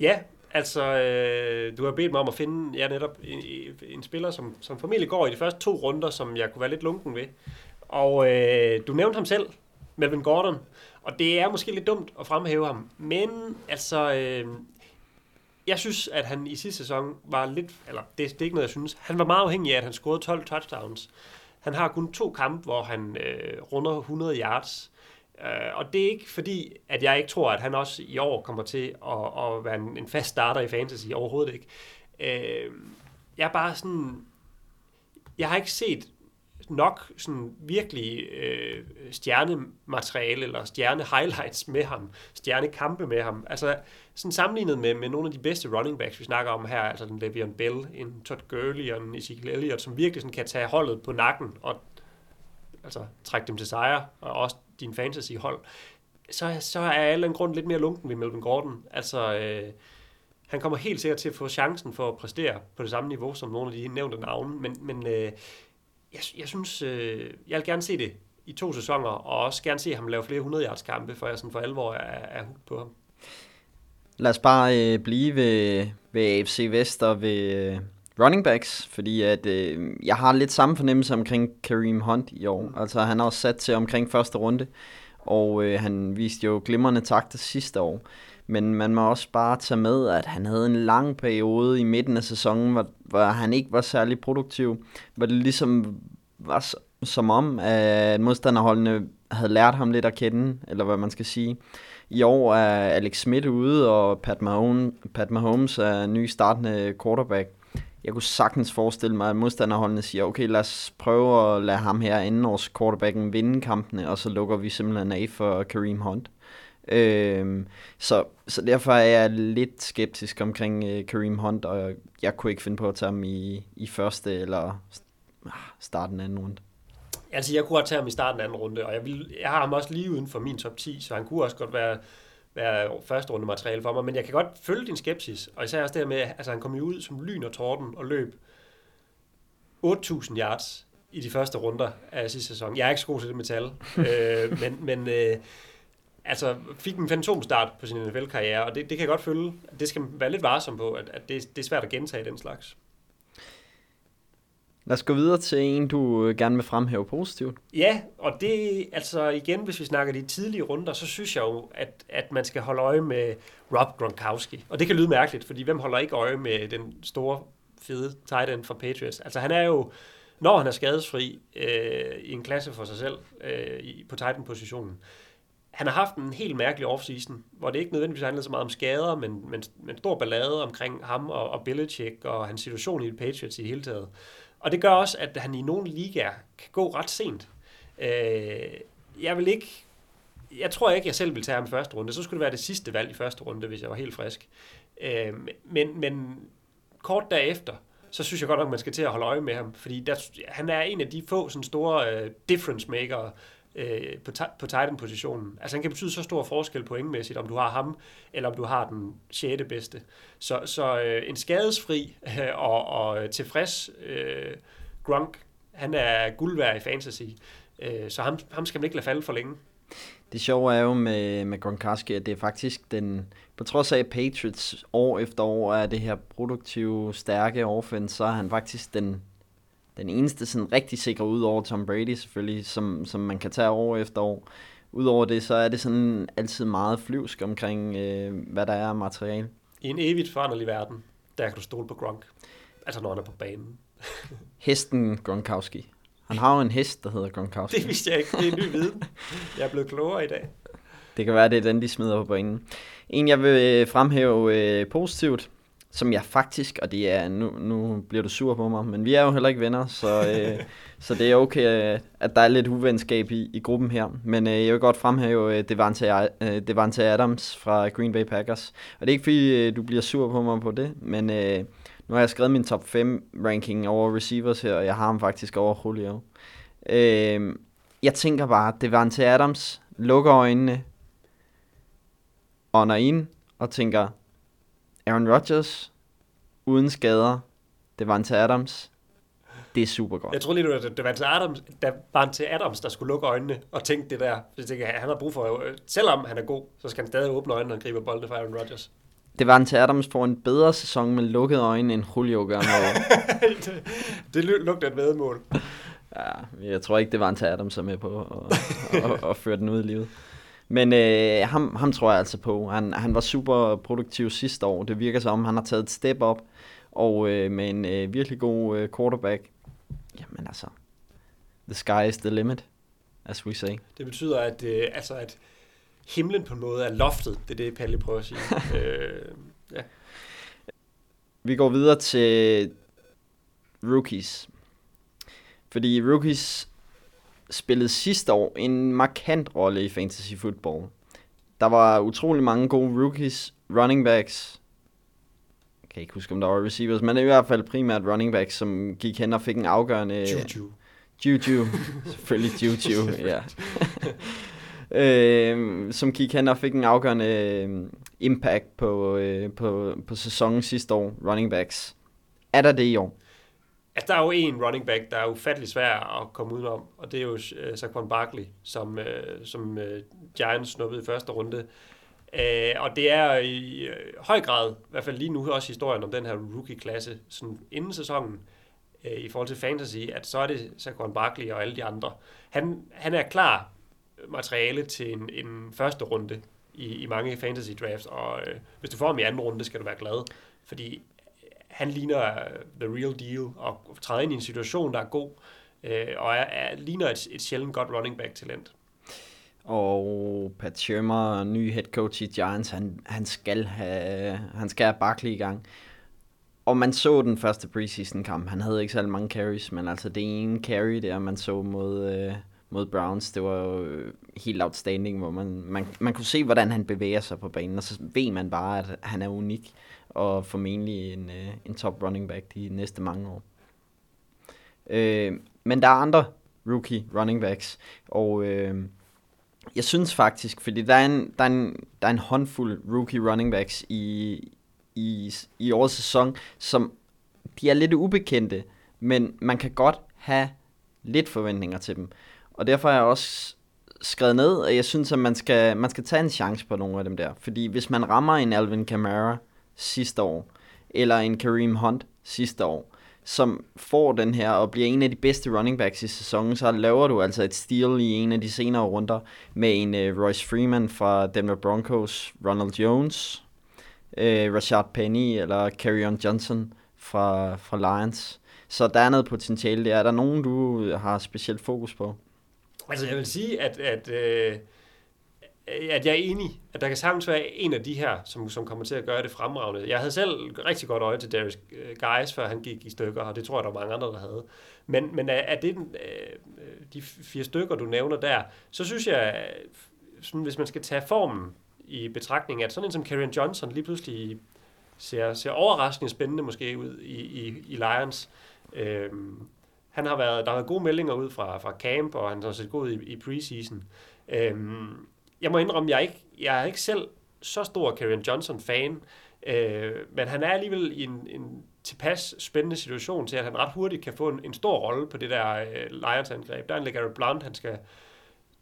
Speaker 3: Ja, Altså, øh, du har bedt mig om at finde ja, netop en, en spiller, som, som formentlig går i de første to runder, som jeg kunne være lidt lunken ved. Og øh, du nævnte ham selv, Melvin Gordon. Og det er måske lidt dumt at fremhæve ham. Men altså, øh, jeg synes, at han i sidste sæson var lidt, eller det, det er ikke noget, jeg synes, han var meget afhængig af, at han scorede 12 touchdowns. Han har kun to kampe, hvor han øh, runder 100 yards. Uh, og det er ikke fordi, at jeg ikke tror, at han også i år kommer til at, at være en, en fast starter i fantasy. Overhovedet ikke. Uh, jeg er bare sådan... Jeg har ikke set nok sådan virkelig øh, stjernemateriale eller stjerne highlights med ham, stjernekampe med ham. Altså sådan sammenlignet med, med nogle af de bedste running backs, vi snakker om her, altså den Le'Veon Bell, en Todd Gurley og en Ezekiel Elliott, som virkelig sådan kan tage holdet på nakken og altså trække dem til sejre, og også din fantasy-hold, så, så er alle en grund lidt mere lunken ved Melvin Gordon. Altså, øh, han kommer helt sikkert til at få chancen for at præstere på det samme niveau som nogle af de nævnte navne, men, men øh, jeg, jeg synes, øh, jeg vil gerne se det i to sæsoner, og også gerne se ham lave flere 100 yards kampe, for jeg sådan for alvor er, er på ham.
Speaker 2: Lad os bare øh, blive ved, ved AFC Vest og ved øh, running backs, fordi at, øh, jeg har lidt samme fornemmelse omkring Kareem Hunt i år. Mm. Altså han har også sat til omkring første runde, og øh, han viste jo glimrende takter sidste år. Men man må også bare tage med, at han havde en lang periode i midten af sæsonen, hvor, hvor han ikke var særlig produktiv. Hvor det ligesom var som om, at modstanderholdene havde lært ham lidt at kende, eller hvad man skal sige. I år er Alex Smith ude, og Pat Mahomes, Pat Mahomes er ny startende quarterback jeg kunne sagtens forestille mig, at modstanderholdene siger, okay, lad os prøve at lade ham her inden års quarterbacken vinde kampene, og så lukker vi simpelthen af for Kareem Hunt. Øhm, så, så derfor er jeg lidt skeptisk omkring øh, Kareem Hunt, og jeg kunne ikke finde på at tage ham i, i første eller ah, starten af anden runde.
Speaker 3: Altså, jeg kunne godt tage ham i starten af anden runde, og jeg, vil, jeg har ham også lige uden for min top 10, så han kunne også godt være være første runde materiale for mig, men jeg kan godt følge din skepsis, og især også det med, altså han kom jo ud som lyn og torden og løb 8.000 yards i de første runder af sidste sæson. Jeg er ikke så god til det metal, øh, men, men øh, altså fik en fantomstart på sin NFL-karriere, og det, det kan jeg godt følge. Det skal man være lidt varsom på, at, at det, det er svært at gentage den slags.
Speaker 2: Lad os gå videre til en, du øh, gerne vil fremhæve positivt.
Speaker 3: Ja, og det, altså igen, hvis vi snakker de tidlige runder, så synes jeg jo, at, at man skal holde øje med Rob Gronkowski. Og det kan lyde mærkeligt, fordi hvem holder ikke øje med den store, fede tight end fra Patriots? Altså han er jo, når han er skadesfri, øh, i en klasse for sig selv øh, på tight end-positionen. Han har haft en helt mærkelig offseason, hvor det ikke nødvendigvis handlede så meget om skader, men, men, men stor ballade omkring ham og, og Belichick og hans situation i Patriots i det hele taget. Og det gør også, at han i nogle ligaer kan gå ret sent. Øh, jeg vil ikke... Jeg tror ikke, jeg selv vil tage ham i første runde. Så skulle det være det sidste valg i første runde, hvis jeg var helt frisk. Øh, men, men kort derefter, så synes jeg godt nok, man skal til at holde øje med ham. Fordi der, han er en af de få sådan store øh, difference maker øh, på, på Titan-positionen. Altså han kan betyde så stor forskel pointmæssigt, om du har ham, eller om du har den sjette bedste. Så, så øh, en skadesfri øh, og, og tilfreds øh, Gronk, han er guld værd i fantasy. Øh, så ham, ham skal man ikke lade falde for længe.
Speaker 2: Det sjove er jo med, med Gronkowski, at det er faktisk den, på trods af Patriots år efter år er det her produktive, stærke offense, så er han faktisk den den eneste sådan rigtig sikre, ud over Tom Brady selvfølgelig, som, som man kan tage år efter år. Udover det, så er det sådan altid meget flyvsk omkring, øh, hvad der er af materiale.
Speaker 3: I en evigt foranderlig verden, der kan du stole på Gronk. Altså når han er på banen.
Speaker 2: Hesten Gronkowski. Han har jo en hest, der hedder Gronkowski.
Speaker 3: Det vidste jeg ikke. Det er ny viden. Jeg er blevet klogere i dag.
Speaker 2: Det kan være, det er den, de smider på banen. En, jeg vil øh, fremhæve øh, positivt, som jeg faktisk, og det er, nu, nu bliver du sur på mig, men vi er jo heller ikke venner, så, øh, så det er okay, at der er lidt uvenskab i, i gruppen her. Men øh, jeg vil godt fremhæve øh, Devante, øh, Devante Adams fra Green Bay Packers. Og det er ikke fordi, øh, du bliver sur på mig på det, men øh, nu har jeg skrevet min top 5 ranking over receivers her, og jeg har ham faktisk over Julio. Øh, jeg tænker bare, Devante Adams lukker øjnene, ånder ind og tænker, Aaron Rodgers, uden skader, til Adams, det er super godt.
Speaker 3: Jeg tror lige nu, at det var til Adams, der var til Adams, der skulle lukke øjnene og tænke det der. Jeg tænker, han har brug for, selvom han er god, så skal han stadig åbne øjnene og gribe bolden fra Aaron Rodgers.
Speaker 2: Det var en til Adams får en bedre sæson med lukkede øjne, end Julio gør
Speaker 3: det, det lugter et vedmål.
Speaker 2: Ja, jeg tror ikke, det var en til Adams, som er med på at, at, at, at føre den ud i livet. Men øh, ham, ham tror jeg altså på. Han, han var super produktiv sidste år. Det virker som, han har taget et step op. Og øh, med en øh, virkelig god øh, quarterback. Jamen altså, the sky is the limit, as we say.
Speaker 3: Det betyder, at, øh, altså, at himlen på en måde er loftet. Det er det, Palle prøver at sige. øh, ja.
Speaker 2: Vi går videre til rookies. Fordi rookies spillede sidste år en markant rolle i fantasy football. Der var utrolig mange gode rookies, running backs, jeg kan ikke huske, om der var receivers, men i hvert fald primært running backs, som gik hen og fik en afgørende...
Speaker 3: Juju.
Speaker 2: Juju. Selvfølgelig Juju, ja. øh, som gik hen og fik en afgørende øh, impact på, øh, på, på sæsonen sidste år, running backs. Er der det i år?
Speaker 3: Altså, der er jo en running back, der er ufattelig svær at komme udenom, og det er jo uh, Saquon Barkley, som, uh, som uh, Giants snuppede i første runde. Uh, og det er i uh, høj grad, i hvert fald lige nu også historien om den her rookie-klasse, sådan inden sæsonen, uh, i forhold til fantasy, at så er det Saquon Barkley og alle de andre. Han, han er klar materiale til en, en første runde i, i mange fantasy drafts, og uh, hvis du får ham i anden runde, skal du være glad, fordi han ligner øh, the real deal og træder ind i en situation, der er god, øh, og er, er, ligner et, et sjældent godt running back talent.
Speaker 2: Og Pat Shermer, ny head coach i Giants, han, han skal have, han skal have Barkley i gang. Og man så den første preseason kamp. Han havde ikke så mange carries, men altså det ene carry der, man så mod, øh, mod Browns, det var jo øh, helt outstanding, hvor man, man, man kunne se, hvordan han bevæger sig på banen, og så ved man bare, at han er unik og formentlig en, øh, en top running back de næste mange år. Øh, men der er andre rookie running backs, og øh, jeg synes faktisk, fordi der er en, der er en, der er en håndfuld rookie running backs i, i, i årets sæson, som de er lidt ubekendte, men man kan godt have lidt forventninger til dem. Og derfor har jeg også skrevet ned, at jeg synes, at man skal, man skal tage en chance på nogle af dem der. Fordi hvis man rammer en Alvin Kamara, sidste år, eller en Kareem Hunt sidste år, som får den her og bliver en af de bedste running backs i sæsonen, så laver du altså et steal i en af de senere runder med en uh, Royce Freeman fra Denver Broncos, Ronald Jones, uh, Rashad Penny eller Carrion Johnson fra, fra Lions. Så der er noget potentiale der. Er der nogen, du har specielt fokus på?
Speaker 3: Altså jeg vil sige, at, at, øh, Øh, at jeg er enig, at der kan sagtens være en af de her, som, som kommer til at gøre det fremragende. Jeg havde selv rigtig godt øje til Darius øh, Guys, før han gik i stykker, og det tror jeg, der var mange andre, der havde. Men, men er det den, øh, de fire stykker, du nævner der, så synes jeg, sådan, hvis man skal tage formen i betragtning, at sådan en som Karen Johnson lige pludselig ser, ser overraskende spændende måske ud i, i, i Lions. Øhm, han har været, der har været gode meldinger ud fra, fra camp, og han har set god i, i preseason. Øhm, jeg må indrømme, jeg er ikke, jeg er ikke selv så stor Karen Johnson-fan, øh, men han er alligevel i en, en tilpas spændende situation til, at han ret hurtigt kan få en, en stor rolle på det der øh, Lions-angreb. Der er en LeGarrette Blunt, han skal,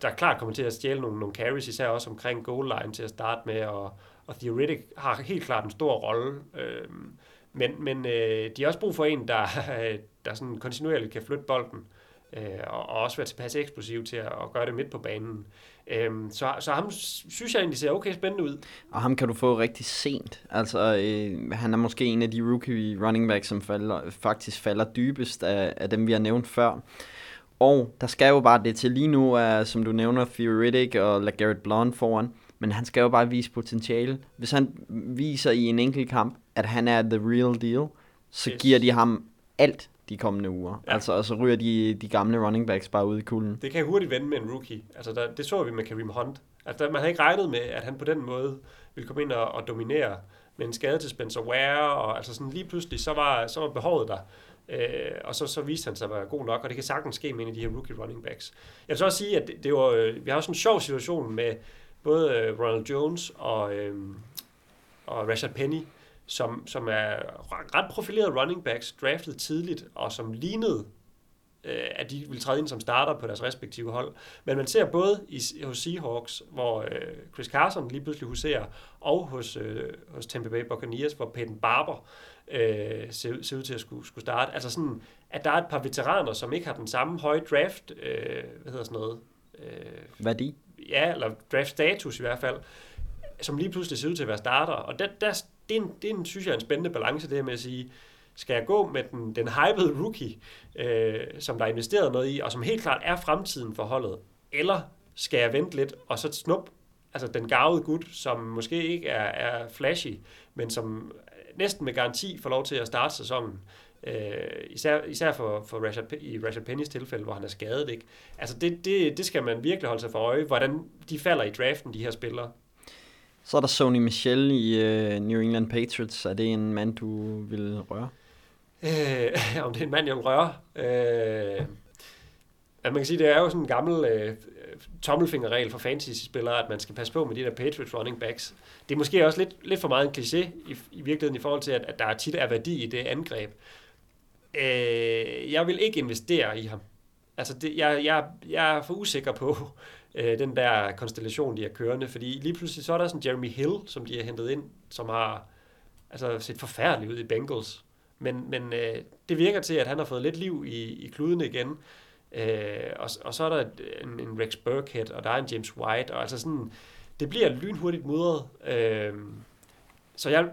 Speaker 3: der klart kommer til at stjæle nogle, nogle carries, især også omkring goal line til at starte med, og, og Theoretic har helt klart en stor rolle. Øh, men men øh, de har også brug for en, der, der sådan kontinuerligt kan flytte bolden, øh, og, og også være tilpas eksplosiv til at, at gøre det midt på banen. Øhm, så, så ham synes jeg egentlig ser okay spændende ud.
Speaker 2: Og ham kan du få rigtig sent. Altså, øh, han er måske en af de rookie running backs, som falder, faktisk falder dybest af, af dem, vi har nævnt før. Og der skal jo bare det til lige nu, er, som du nævner, Theoretic og LeGarrette Blount foran. Men han skal jo bare vise potentiale. Hvis han viser i en enkelt kamp, at han er the real deal, så yes. giver de ham alt de kommende uger. Ja. Altså, og så ryger de, de gamle running backs bare ud i kulden.
Speaker 3: Det kan hurtigt vende med en rookie. Altså, der, det så vi med Kareem Hunt. Altså, der, man havde ikke regnet med, at han på den måde ville komme ind og, og dominere med en skade til Spencer Ware, og altså sådan lige pludselig, så var, så var behovet der. Øh, og så, så viste han sig at være god nok, og det kan sagtens ske med en af de her rookie running backs. Jeg vil så også sige, at det, det var, øh, vi har også en sjov situation med både øh, Ronald Jones og, øh, og Rashad Penny, som, som er ret profilerede running backs, draftet tidligt, og som lignede, øh, at de vil træde ind som starter på deres respektive hold. Men man ser både i, hos Seahawks, hvor øh, Chris Carson lige pludselig huserer, og hos, øh, hos Tampa Bay Buccaneers, hvor Peyton Barber øh, ser, ser ud til at skulle, skulle starte. Altså sådan, at der er et par veteraner, som ikke har den samme høje draft, øh, hvad hedder sådan noget?
Speaker 2: Øh, Værdi?
Speaker 3: Ja, eller draft status i hvert fald, som lige pludselig ser ud til at være starter. Og der, der, det, er en, det er en, synes jeg er en spændende balance, det her med at sige, skal jeg gå med den, den hypede rookie, øh, som der er investeret noget i, og som helt klart er fremtiden for holdet, eller skal jeg vente lidt, og så snup altså den gavede gut, som måske ikke er, er flashy, men som næsten med garanti får lov til at starte sæsonen. Øh, især, især for, for Rashad, i Rashad Pennys tilfælde, hvor han er skadet. Ikke? Altså det, det, det skal man virkelig holde sig for øje, hvordan de falder i draften, de her spillere.
Speaker 2: Så er der Sony Michel i uh, New England Patriots. Er det en mand, du vil røre?
Speaker 3: Øh, om det er en mand, jeg vil røre? Øh, at man kan sige, det er jo sådan en gammel øh, tommelfingerregel for fantasy-spillere, at man skal passe på med de der Patriots running backs. Det er måske også lidt, lidt for meget en kliché i, i virkeligheden i forhold til, at, at der tit er værdi i det angreb. Øh, jeg vil ikke investere i ham. Altså, det, jeg, jeg, jeg er for usikker på, øh, den der konstellation, de er kørende. Fordi lige pludselig så er der sådan Jeremy Hill, som de har hentet ind, som har altså, set forfærdeligt ud i Bengals. Men, men øh, det virker til, at han har fået lidt liv i, i kluden igen. Øh, og, og så er der en, en Rex Burkhead, og der er en James White, og altså sådan, det bliver lynhurtigt mudret. Øh, så jeg,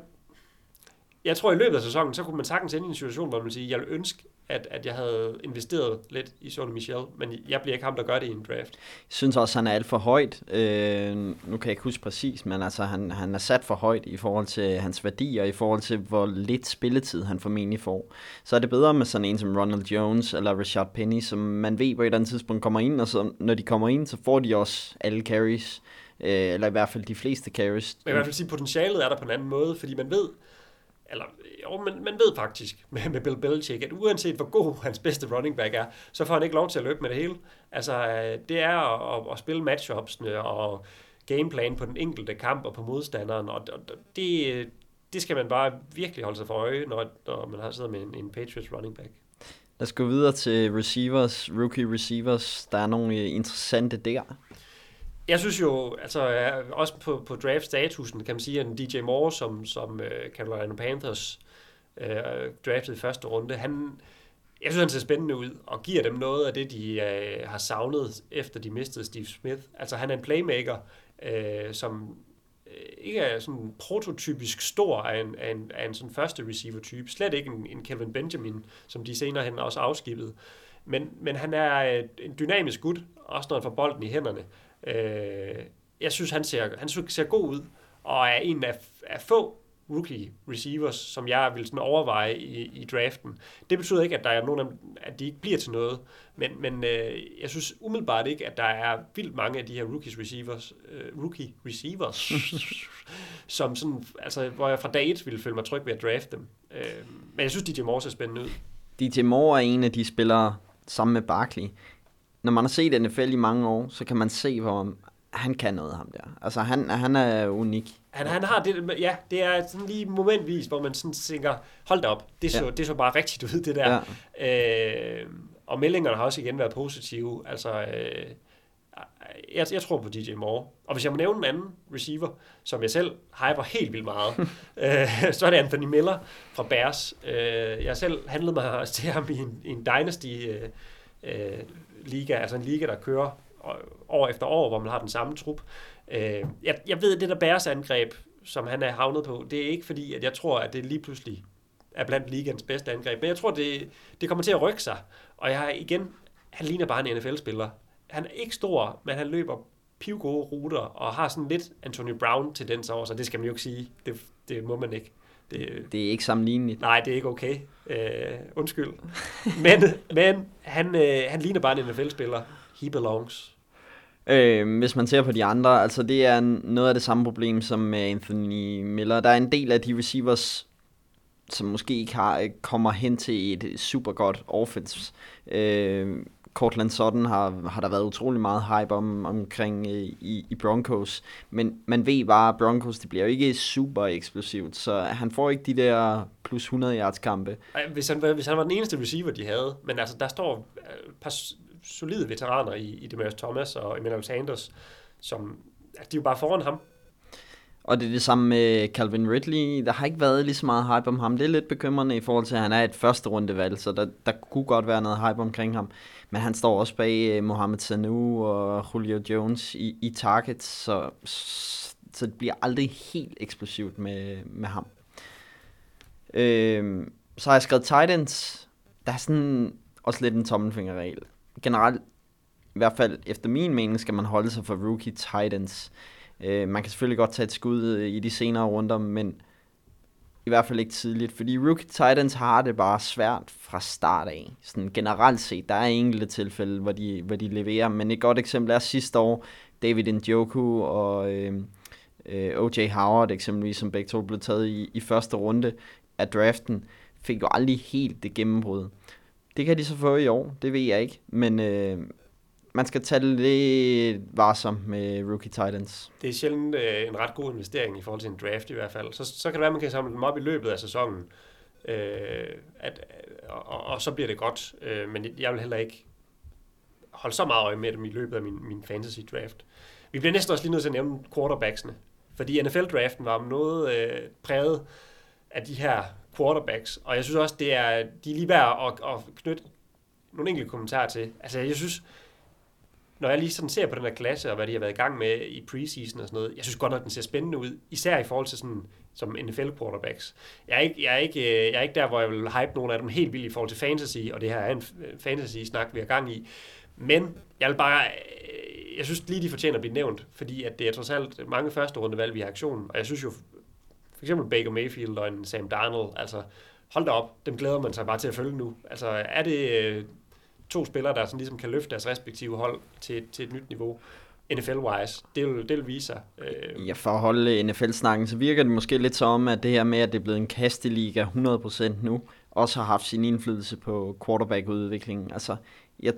Speaker 3: jeg tror, i løbet af sæsonen, så kunne man sagtens ende i en situation, hvor man siger, jeg vil ønske, at, at jeg havde investeret lidt i Sonny Michel, men jeg bliver ikke ham, der gør det i en draft. Jeg
Speaker 2: synes også, han er alt for højt. Øh, nu kan jeg ikke huske præcis, men altså, han, han er sat for højt i forhold til hans værdier, i forhold til, hvor lidt spilletid han formentlig får. Så er det bedre med sådan en som Ronald Jones eller Richard Penny, som man ved på et eller andet tidspunkt kommer ind, og så, når de kommer ind, så får de også alle carries, øh, eller i hvert fald de fleste carries.
Speaker 3: Men i hvert fald sige, potentialet er der på en anden måde, fordi man ved, eller jo, men man ved faktisk med, med Bill Belichick, at uanset hvor god hans bedste running back er, så får han ikke lov til at løbe med det hele. Altså, øh, det er at, at, at spille matchupsne og gameplan på den enkelte kamp og på modstanderen, og det, det skal man bare virkelig holde sig for øje, når, når man har siddet med en, en Patriots running back.
Speaker 2: Lad os gå videre til receivers, rookie receivers. Der er nogle øh, interessante der.
Speaker 3: Jeg synes jo, altså også på, på draft-statusen, kan man sige, at en DJ Moore, som, som uh, Carolina Panthers øh, uh, draftet i første runde. Han, jeg synes, han ser spændende ud, og giver dem noget af det, de uh, har savnet, efter de mistede Steve Smith. Altså, han er en playmaker, uh, som ikke er sådan prototypisk stor af en, af en, af en sådan første receiver-type. Slet ikke en, en Kelvin Benjamin, som de senere hen også afskibede. Men, men han er en dynamisk gut, også når han får bolden i hænderne. Øh, jeg synes, han ser, han ser god ud, og er en af, af få rookie receivers, som jeg vil sådan overveje i, i draften. Det betyder ikke, at der er nogen af dem, at de ikke bliver til noget, men, men øh, jeg synes umiddelbart ikke, at der er vildt mange af de her rookies receivers, øh, rookie receivers, som sådan, altså, hvor jeg fra dag et ville føle mig tryg ved at drafte dem. Øh, men jeg synes, DJ Moore ser spændende ud.
Speaker 2: DJ Moore er en af de spillere, sammen med Barkley. Når man har set NFL i mange år, så kan man se, hvor han kan noget, ham der. Altså, han, han er unik.
Speaker 3: Han, han har det, ja, det er sådan lige momentvis, hvor man sådan tænker, hold da op, det så, ja. det så bare rigtigt ud, det der. Ja. Øh, og meldingerne har også igen været positive. Altså, øh, jeg, jeg tror på DJ Moore. Og hvis jeg må nævne en anden receiver, som jeg selv hyper helt vildt meget, øh, så er det Anthony Miller fra Bears. Øh, jeg selv handlede mig til ham i en, i en Dynasty øh, øh, liga, altså en liga, der kører år efter år, hvor man har den samme trup. Øh, jeg, jeg ved, at det der Bærs angreb, som han er havnet på, det er ikke fordi, at jeg tror, at det lige pludselig er blandt ligens bedste angreb, men jeg tror, det, det kommer til at rykke sig. Og jeg har igen, han ligner bare en NFL-spiller. Han er ikke stor, men han løber pivgode ruter og har sådan lidt Antonio Brown tendens over, så det skal man jo ikke sige. Det, det må man ikke.
Speaker 2: Det, det er ikke sammenligneligt.
Speaker 3: Nej, det er ikke okay. Uh, undskyld. men men han, uh, han ligner bare en NFL-spiller. He belongs.
Speaker 2: Øh, hvis man ser på de andre, altså det er noget af det samme problem som med Anthony Miller. Der er en del af de receivers, som måske ikke har, kommer hen til et super godt offense. Øh, Cortland Sutton har, har der været utrolig meget hype om, omkring øh, i, i Broncos, men man ved bare, at Broncos det bliver jo ikke super eksplosivt, så han får ikke de der plus 100 yards kampe.
Speaker 3: Hvis han, hvis han var den eneste receiver, de havde, men altså der står øh, et par solide veteraner i, i Demarius Thomas og Emmanuel Sanders, som at de er jo bare foran ham.
Speaker 2: Og det er det samme med Calvin Ridley. Der har ikke været lige så meget hype om ham. Det er lidt bekymrende i forhold til, at han er et første rundevalg, så der, der kunne godt være noget hype omkring ham. Men han står også bag uh, Mohamed Sanu og Julio Jones i, i target, så, så det bliver aldrig helt eksplosivt med, med ham. Øh, så har jeg skrevet Titans. Der er sådan også lidt en tommelfingerregel generelt, i hvert fald efter min mening, skal man holde sig for rookie Titans. Øh, man kan selvfølgelig godt tage et skud øh, i de senere runder, men i hvert fald ikke tidligt, fordi rookie Titans har det bare svært fra start af. Sådan generelt set, der er enkelte tilfælde, hvor de, hvor de leverer, men et godt eksempel er sidste år, David Njoku og øh, øh, O.J. Howard eksempelvis, som begge to blev taget i, i første runde af draften, fik jo aldrig helt det gennembrud. Det kan de så få i år, det ved jeg ikke. Men øh, man skal tage det lidt varsom med Rookie Titans.
Speaker 3: Det er sjældent øh, en ret god investering i forhold til en draft i hvert fald. Så, så kan det være, at man kan samle dem op i løbet af sæsonen. Øh, at, og, og så bliver det godt. Øh, men jeg vil heller ikke holde så meget øje med dem i løbet af min, min fantasy draft. Vi bliver næsten også lige nødt til at nævne quarterbacksene. Fordi NFL-draften var noget øh, præget af de her quarterbacks, og jeg synes også, det er, de er lige værd at, at knytte nogle enkelte kommentarer til. Altså, jeg synes, når jeg lige sådan ser på den her klasse, og hvad de har været i gang med i preseason og sådan noget, jeg synes godt nok, den ser spændende ud, især i forhold til sådan, som NFL quarterbacks. Jeg er, ikke, jeg, er ikke, øh, jeg er ikke der, hvor jeg vil hype nogle af dem helt vildt i forhold til fantasy, og det her er en øh, fantasy-snak, vi har gang i. Men jeg vil bare, øh, jeg synes lige, de fortjener at blive nævnt, fordi at det er trods alt mange første runde valg, vi har aktionen, og jeg synes jo for eksempel Baker Mayfield og en Sam Darnold, altså hold da op, dem glæder man sig bare til at følge nu. Altså er det to spillere, der sådan ligesom kan løfte deres respektive hold til, til et nyt niveau, NFL-wise, det vil, det vil vise sig.
Speaker 2: Øh. Ja, for at holde øh, NFL-snakken, så virker det måske lidt som, at det her med, at det er blevet en kasteliga 100% nu, også har haft sin indflydelse på quarterback-udviklingen. Altså, jeg,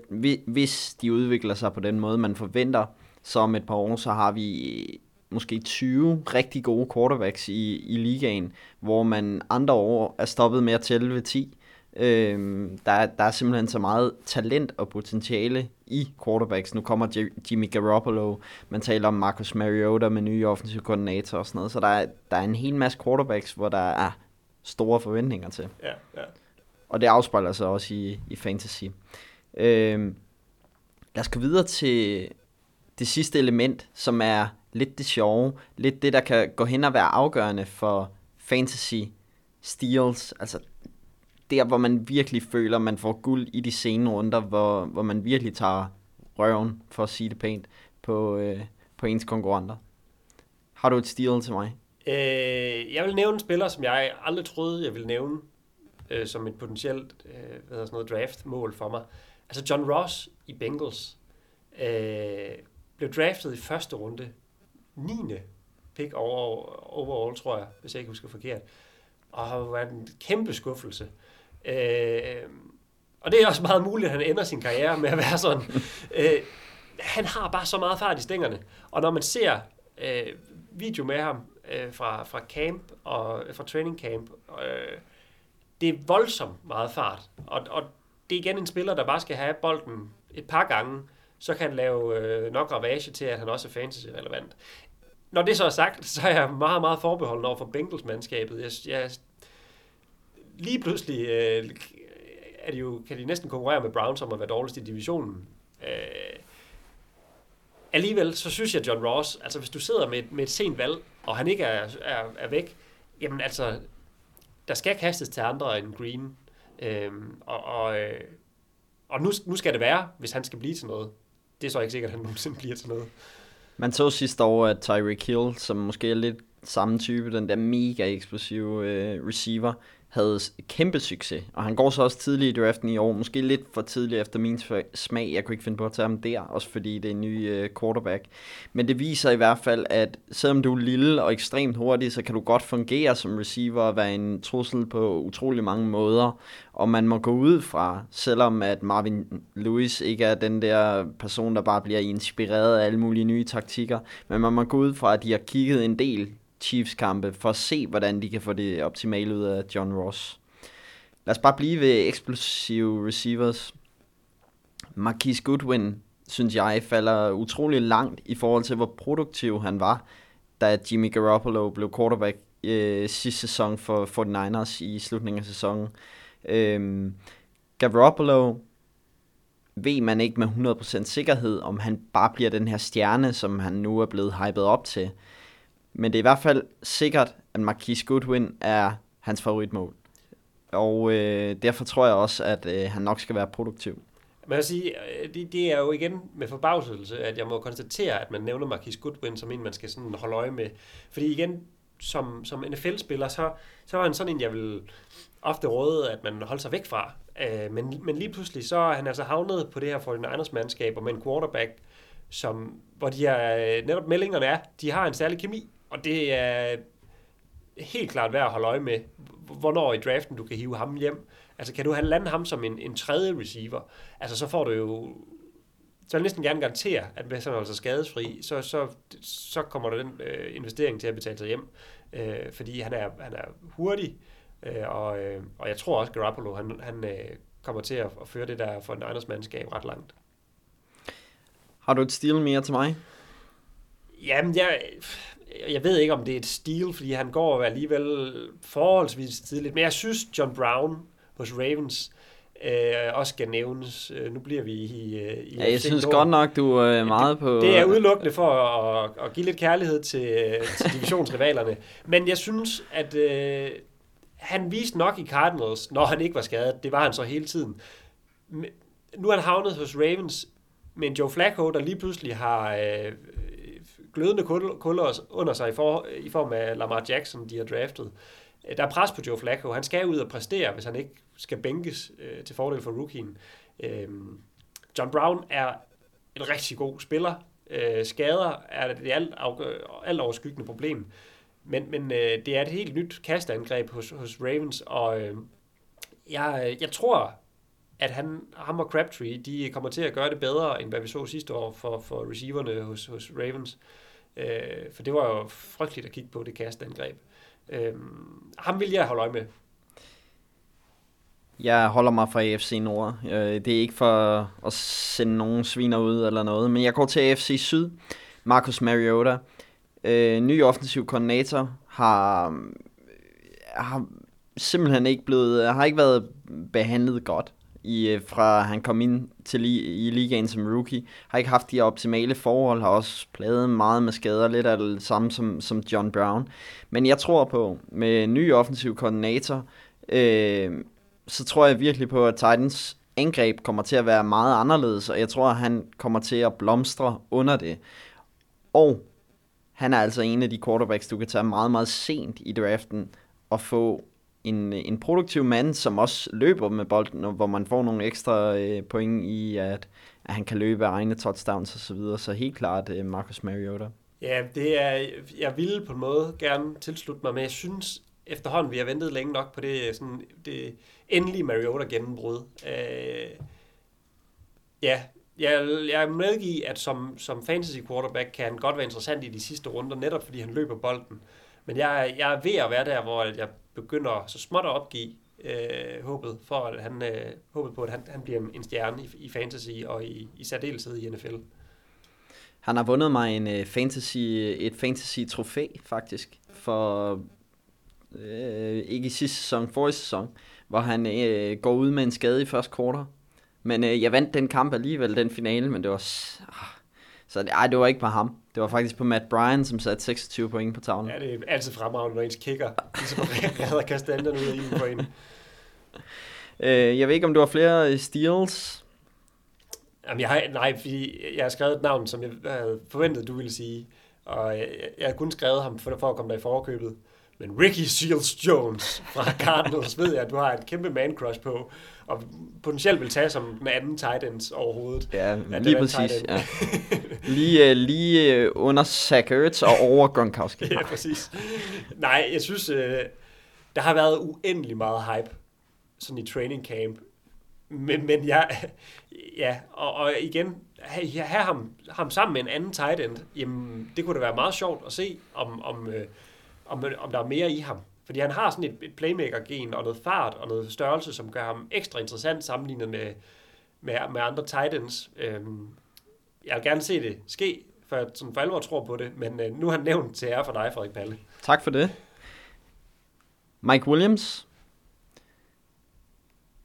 Speaker 2: hvis de udvikler sig på den måde, man forventer, så om et par år, så har vi øh, måske 20 rigtig gode quarterbacks i, i ligaen, hvor man andre år er stoppet med at tælle ved 10. Øhm, der, der er simpelthen så meget talent og potentiale i quarterbacks. Nu kommer Jimmy Garoppolo, man taler om Marcus Mariota med nye offensive koordinator og sådan noget, så der er, der er en hel masse quarterbacks, hvor der er store forventninger til.
Speaker 3: Ja, ja.
Speaker 2: Og det afspejler sig også i, i fantasy. Øhm, lad os gå videre til det sidste element, som er lidt det sjove. Lidt det, der kan gå hen og være afgørende for fantasy steals. Altså der, hvor man virkelig føler, man får guld i de sene runder, hvor, hvor man virkelig tager røven, for at sige det pænt, på, øh, på ens konkurrenter. Har du et stil til mig?
Speaker 3: Øh, jeg vil nævne en spiller, som jeg aldrig troede, jeg ville nævne øh, som et potentielt øh, hvad hedder sådan noget draft-mål for mig. Altså John Ross i Bengals øh, blev draftet i første runde. 9. pick over, overall, tror jeg, hvis jeg ikke husker forkert. Og har været en kæmpe skuffelse. Øh, og det er også meget muligt, at han ender sin karriere med at være sådan. øh, han har bare så meget fart i stængerne. Og når man ser øh, video med ham øh, fra, fra camp og øh, fra training camp, øh, det er voldsomt meget fart. Og, og det er igen en spiller, der bare skal have bolden et par gange, så kan han lave øh, nok ravage til, at han også er fantasy-relevant. Når det så er sagt, så er jeg meget, meget forbeholden over for Bengals-mandskabet. Jeg, jeg, lige pludselig øh, er de jo, kan de næsten konkurrere med Browns om at være dårligst i divisionen. Øh, alligevel, så synes jeg, John Ross, altså hvis du sidder med, med et sent valg, og han ikke er, er, er væk, jamen altså, der skal kastes til andre end Green. Øh, og og, øh, og nu, nu skal det være, hvis han skal blive til noget. Det er så ikke sikkert, at han nogensinde bliver til noget.
Speaker 2: Man så sidste år, at Tyreek Hill, som måske er lidt samme type, den der mega eksplosive øh, receiver, havde kæmpe succes. Og han går så også tidligt i draften i år. Måske lidt for tidligt efter min smag. Jeg kunne ikke finde på at tage ham der, også fordi det er en ny øh, quarterback. Men det viser i hvert fald, at selvom du er lille og ekstremt hurtig, så kan du godt fungere som receiver og være en trussel på utrolig mange måder. Og man må gå ud fra, selvom at Marvin Lewis ikke er den der person, der bare bliver inspireret af alle mulige nye taktikker, men man må gå ud fra, at de har kigget en del Chiefs kampe, for at se, hvordan de kan få det optimale ud af John Ross. Lad os bare blive ved explosive receivers. Marquise Goodwin, synes jeg, falder utrolig langt i forhold til, hvor produktiv han var, da Jimmy Garoppolo blev quarterback øh, sidste sæson for 49ers i slutningen af sæsonen. Øh, Garoppolo ved man ikke med 100% sikkerhed, om han bare bliver den her stjerne, som han nu er blevet hypet op til. Men det er i hvert fald sikkert, at Marquis Goodwin er hans favoritmål. Og øh, derfor tror jeg også, at øh, han nok skal være produktiv.
Speaker 3: Men jeg sige, øh, det, det er jo igen med forbavselse, at jeg må konstatere, at man nævner Marquis Goodwin som en, man skal sådan holde øje med. Fordi igen, som, som NFL-spiller, så, så er han sådan en, jeg vil ofte råde, at man holder sig væk fra. Øh, men, men lige pludselig, så er han altså havnet på det her 49ers-mandskab, og med en quarterback, som, hvor de her, øh, netop meldingerne er, de har en særlig kemi, og det er helt klart værd at holde øje med, hvornår i draften du kan hive ham hjem. Altså kan du have lande ham som en, en tredje receiver, altså så får du jo så vil jeg næsten gerne garantere, at hvis han er altså skadesfri, så, så, så kommer der den øh, investering til at betale sig hjem. Øh, fordi han er, han er hurtig, øh, og, øh, og jeg tror også, Garoppolo han, han øh, kommer til at, at føre det der for en Niners mandskab ret langt.
Speaker 2: Har du et stil mere til mig?
Speaker 3: Jamen, jeg, jeg ved ikke, om det er et stil, fordi han går alligevel forholdsvis tidligt. Men jeg synes, John Brown hos Ravens øh, også skal nævnes. Øh, nu bliver vi i... Øh, i
Speaker 2: ja, jeg synes godt nok, du er meget på...
Speaker 3: Det er udelukkende for at, at give lidt kærlighed til, til divisionsrivalerne. Men jeg synes, at øh, han viste nok i Cardinals, når han ikke var skadet. Det var han så hele tiden. Nu er han havnet hos Ravens med en Joe Flacco, der lige pludselig har øh, glødende kulder under sig i, for, i form af Lamar Jackson, de har draftet. Øh, der er pres på Joe Flacco. Han skal ud og præstere, hvis han ikke skal bænkes øh, til fordel for rookien. Øh, John Brown er en rigtig god spiller. Øh, skader er det alt, alt overskyggende problem. Men, men øh, det er et helt nyt kastangreb hos, hos Ravens, og øh, jeg, jeg tror, at han, ham og Crabtree, de kommer til at gøre det bedre, end hvad vi så sidste år for, for receiverne hos, hos Ravens. Øh, Øh, for det var jo frygteligt at kigge på det kastangreb. Øh, ham vil jeg holde øje med.
Speaker 2: Jeg holder mig fra AFC Nord. Øh, det er ikke for at sende nogen sviner ud eller noget, men jeg går til AFC Syd. Marcus Mariota, øh, ny offensiv koordinator, har, øh, har simpelthen ikke blevet, har ikke været behandlet godt i, øh, fra han kom ind til li, i ligaen som rookie. Har ikke haft de optimale forhold, har også pladet meget med skader, lidt af det samme som, som John Brown. Men jeg tror på, med ny offensiv koordinator, øh, så tror jeg virkelig på, at Titans angreb kommer til at være meget anderledes, og jeg tror, at han kommer til at blomstre under det. Og han er altså en af de quarterbacks, du kan tage meget, meget sent i draften og få en, en produktiv mand, som også løber med bolden, og hvor man får nogle ekstra øh, point i, at, at han kan løbe af egne touchdowns osv. Så, videre. så helt klart øh, Marcus Mariota.
Speaker 3: Ja, det er, jeg ville på en måde gerne tilslutte mig, men jeg synes efterhånden, vi har ventet længe nok på det, øh, sådan, det endelige Mariota-gennembrud. Øh, ja, jeg, jeg medgive, at som, som fantasy quarterback kan han godt være interessant i de sidste runder, netop fordi han løber bolden. Men jeg, jeg er ved at være der, hvor jeg begynder så småt at opgive øh, håbet, for at han, øh, håbet på, at han, han bliver en stjerne i, i fantasy og i, i særdeleshed i NFL.
Speaker 2: Han har vundet mig en øh, fantasy, et fantasy-trofæ, faktisk, for øh, ikke i sidste sæson, forrige sæson, hvor han øh, går ud med en skade i første kvartal. Men øh, jeg vandt den kamp alligevel, den finale, men det var... Ah, så ej, det var ikke på ham. Det var faktisk på Matt Bryan, som satte 26 point på tavlen.
Speaker 3: Ja, det er altid fremragende, når ens kicker ligesom redder kastanjen ud af en på en.
Speaker 2: Øh, jeg ved ikke, om du har flere steals?
Speaker 3: Jamen, jeg har, nej, fordi jeg har skrevet et navn, som jeg havde forventet, du ville sige. Og jeg, jeg har kun skrevet ham for, for at komme der i forkøbet. Men Ricky Seals Jones fra Cardinals ved jeg, at du har et kæmpe man crush på, og potentielt vil tage som den anden tight ends overhovedet.
Speaker 2: Ja, lige præcis. Ja. Lige, uh, lige uh, under Zach Ertz og over Gronkowski.
Speaker 3: ja, præcis. Nej, jeg synes, uh, der har været uendelig meget hype sådan i training camp. Men, men jeg, ja, og, og igen, have, ham, ham sammen med en anden tight end, jamen, det kunne da være meget sjovt at se, om, om, om, om der er mere i ham. Fordi han har sådan et, et playmaker-gen og noget fart og noget størrelse, som gør ham ekstra interessant sammenlignet med, med, med andre Titans. Øhm, jeg vil gerne se det ske, for jeg sådan for alvor tror på det, men øh, nu har han nævnt til ære for dig, Frederik Palle.
Speaker 2: Tak for det. Mike Williams.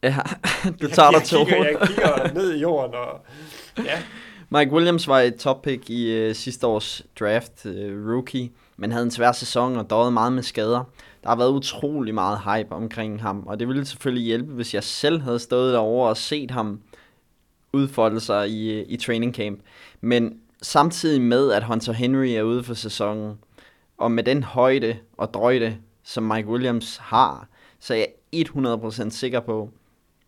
Speaker 2: Ja, du tager dig til
Speaker 3: jeg, jeg kigger ned i jorden, og ja.
Speaker 2: Mike Williams var et top pick i uh, sidste års draft, uh, rookie men havde en svær sæson og døde meget med skader. Der har været utrolig meget hype omkring ham, og det ville selvfølgelig hjælpe, hvis jeg selv havde stået derovre og set ham udfolde sig i, i training camp. Men samtidig med, at Hunter Henry er ude for sæsonen, og med den højde og drøjde, som Mike Williams har, så er jeg 100% sikker på,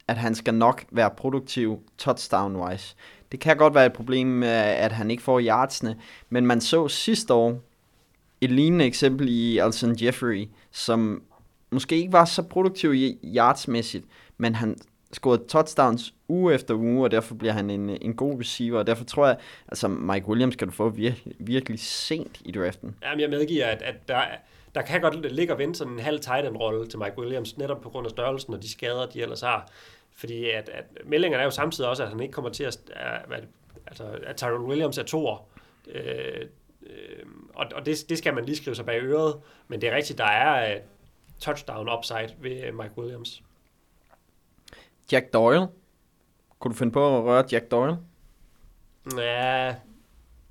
Speaker 2: at han skal nok være produktiv touchdown-wise. Det kan godt være et problem, at han ikke får yardsene, men man så sidste år, et lignende eksempel i Alson Jeffrey, som måske ikke var så produktiv yardsmæssigt, men han scorede touchdowns uge efter uge, og derfor bliver han en, en god receiver, og derfor tror jeg, altså Mike Williams kan du få virkelig, virkelig sent i draften.
Speaker 3: Jamen jeg medgiver, at, at der, der kan godt ligge og vente sådan en halv tight rolle til Mike Williams, netop på grund af størrelsen og de skader, de ellers har. Fordi at, at meldingerne er jo samtidig også, at han ikke kommer til at, at, altså, at Tyrell Williams er toer. Øh, Øh, og og det, det skal man lige skrive sig bag øret, men det er rigtigt, der er uh, touchdown upside ved uh, Mike Williams.
Speaker 2: Jack Doyle. Kunne du finde på at røre Jack Doyle?
Speaker 3: Ja,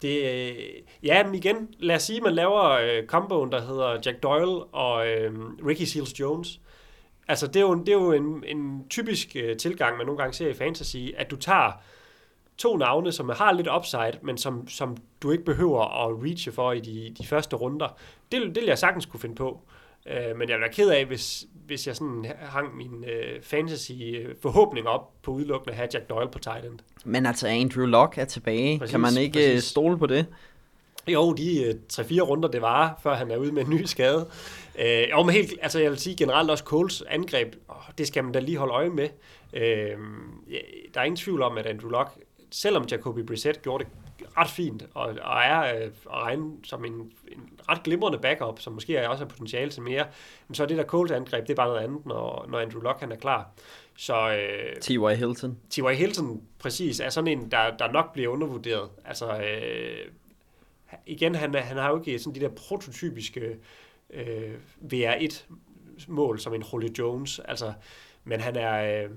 Speaker 3: det, ja, men igen, lad os sige, at man laver uh, komboen, der hedder Jack Doyle og uh, Ricky Seals Jones. Altså, det er jo, det er jo en, en typisk uh, tilgang, man nogle gange ser i fantasy, at du tager to navne, som har lidt upside, men som, som du ikke behøver at reache for i de, de første runder. Det, det vil jeg sagtens kunne finde på. Uh, men jeg vil være ked af, hvis, hvis jeg sådan hang min uh, fantasy forhåbning op på udelukkende at have Jack Doyle på tight end.
Speaker 2: Men altså Andrew Luck er tilbage. Præcis, kan man ikke præcis. stole på det?
Speaker 3: Jo, de uh, 3-4 runder, det var, før han er ude med en ny skade. Uh, jo, men helt, altså jeg vil sige generelt også Coles angreb, oh, det skal man da lige holde øje med. Uh, der er ingen tvivl om, at Andrew Luck selvom Jacoby Brissett gjorde det ret fint, og, og er øh, at regne som en, en ret glimrende backup, som måske er også har potentiale til mere, men så er det der Coles angreb, det er bare noget andet, når, når Andrew Luck han er klar. Så,
Speaker 2: øh, T.Y. Hilton.
Speaker 3: T.Y. Hilton, præcis, er sådan en, der, der nok bliver undervurderet. Altså, øh, igen, han, han har jo ikke sådan de der prototypiske øh, VR1 mål som en Julio Jones. Altså, men han er, øh,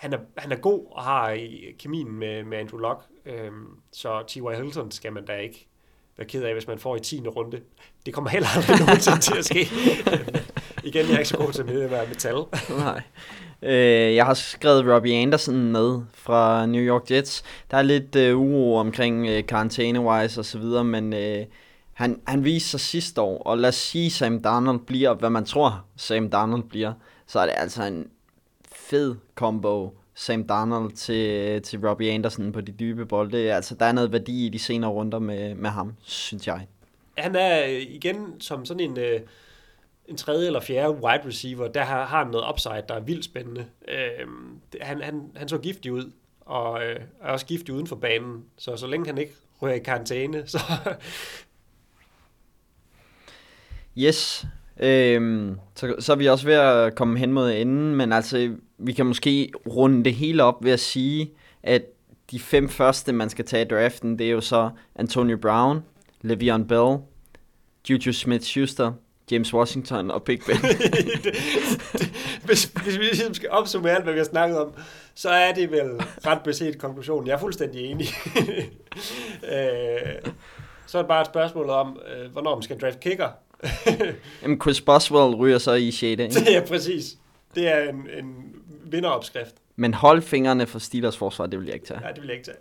Speaker 3: han er, han er god og har kemien med, med Andrew Luck. øhm, så T.Y. Hilton skal man da ikke være ked af, hvis man får i 10. runde. Det kommer heller aldrig nogensinde til at ske. Igen, jeg er ikke så god til at være metal.
Speaker 2: Nej. Øh, jeg har skrevet Robbie Anderson med fra New York Jets. Der er lidt øh, uro omkring øh, karantæne-wise og så videre, men øh, han, han viste sig sidste år, og lad os sige, Sam Darnold bliver, hvad man tror, Sam Darnold bliver, så er det altså en fed combo, Sam Darnold til, til Robbie Anderson på de dybe bolde. Altså, der er noget værdi i de senere runder med, med ham, synes jeg.
Speaker 3: Han er øh, igen som sådan en... Øh en tredje eller fjerde wide receiver, der har, har noget upside, der er vildt spændende. Øh, han, han, han så giftig ud, og øh, er også giftig uden for banen, så så længe han ikke rører i karantæne, så...
Speaker 2: yes, Øhm, så, så er vi også ved at komme hen mod enden, men altså, vi kan måske runde det hele op ved at sige, at de fem første, man skal tage i draften, det er jo så Antonio Brown, Le'Veon Bell, Juju Smith-Schuster, James Washington og Big Ben.
Speaker 3: hvis, hvis vi ligesom skal opsummere alt, hvad vi har snakket om, så er det vel ret beset konklusionen. Jeg er fuldstændig enig. øh, så er det bare et spørgsmål om, øh, hvornår man skal draft kicker.
Speaker 2: Jamen Chris Boswell ryger så i 6. Ikke?
Speaker 3: ja, præcis. Det er en, en vinderopskrift.
Speaker 2: Men hold fingrene for Steelers forsvar, det vil jeg ikke tage.
Speaker 3: Nej, det vil jeg ikke tage.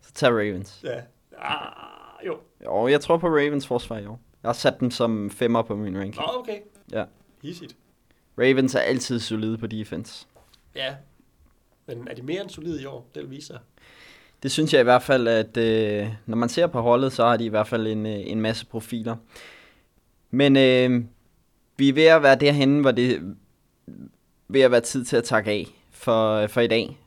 Speaker 2: Så tag Ravens.
Speaker 3: Ja. Ah, jo.
Speaker 2: Jo, jeg tror på Ravens forsvar i år. Jeg har sat dem som femmer på min ranking.
Speaker 3: Nå, okay.
Speaker 2: Ja.
Speaker 3: Hissigt.
Speaker 2: Ravens er altid solide på defense.
Speaker 3: Ja. Men er de mere end solide i år? Det vil vise sig.
Speaker 2: Det synes jeg i hvert fald, at øh, når man ser på holdet, så har de i hvert fald en, øh, en masse profiler. Men øh, vi er ved at være derhen, hvor det ved at være tid til at takke af for, øh, for i dag.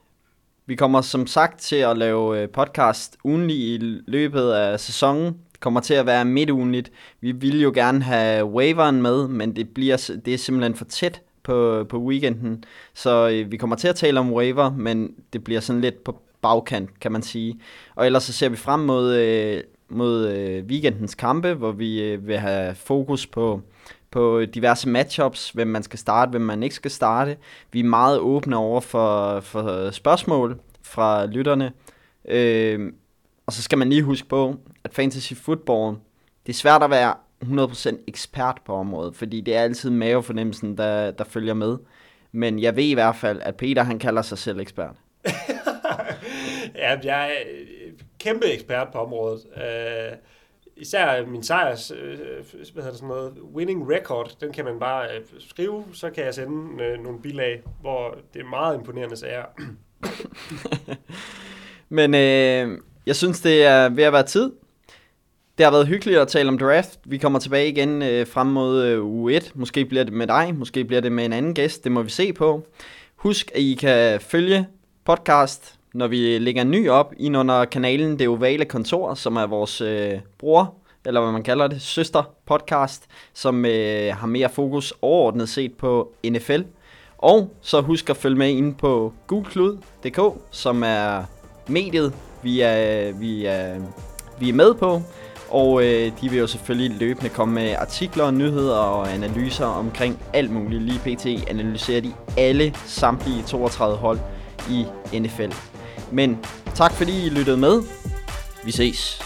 Speaker 2: Vi kommer som sagt til at lave øh, podcast ugenlig i løbet af sæsonen kommer til at være midtugenligt. Vi vil jo gerne have waveren med, men det, bliver, det er simpelthen for tæt på, på weekenden. Så øh, vi kommer til at tale om waiver, men det bliver sådan lidt på bagkant, kan man sige. Og ellers så ser vi frem mod, øh, mod øh, weekendens kampe, hvor vi øh, vil have fokus på på diverse matchups, hvem man skal starte, hvem man ikke skal starte. Vi er meget åbne over for, for spørgsmål fra lytterne. Øh, og så skal man lige huske på, at fantasy football, det er svært at være 100% ekspert på området, fordi det er altid mavefornemmelsen, der, der følger med. Men jeg ved i hvert fald, at Peter han kalder sig selv ekspert.
Speaker 3: ja, jeg kæmpe ekspert på området. Øh, især min sejrs, øh, hvad hedder det sådan noget, winning record, den kan man bare øh, skrive, så kan jeg sende øh, nogle bilag, hvor det er meget imponerende sager.
Speaker 2: Men øh, jeg synes, det er ved at være tid. Det har været hyggeligt at tale om draft. Vi kommer tilbage igen øh, frem mod øh, uge 1. Måske bliver det med dig, måske bliver det med en anden gæst. Det må vi se på. Husk, at I kan følge podcast, når vi lægger en ny op ind under kanalen Det Ovale Kontor, som er vores øh, bror, eller hvad man kalder det, søster podcast, som øh, har mere fokus overordnet set på NFL. Og så husk at følge med ind på gulklud.dk, som er mediet, vi er, øh, vi er, vi er med på. Og øh, de vil jo selvfølgelig løbende komme med artikler, nyheder og analyser omkring alt muligt. Lige pt. analyserer de alle samtlige 32 hold i NFL. Men tak fordi I lyttede med. Vi ses.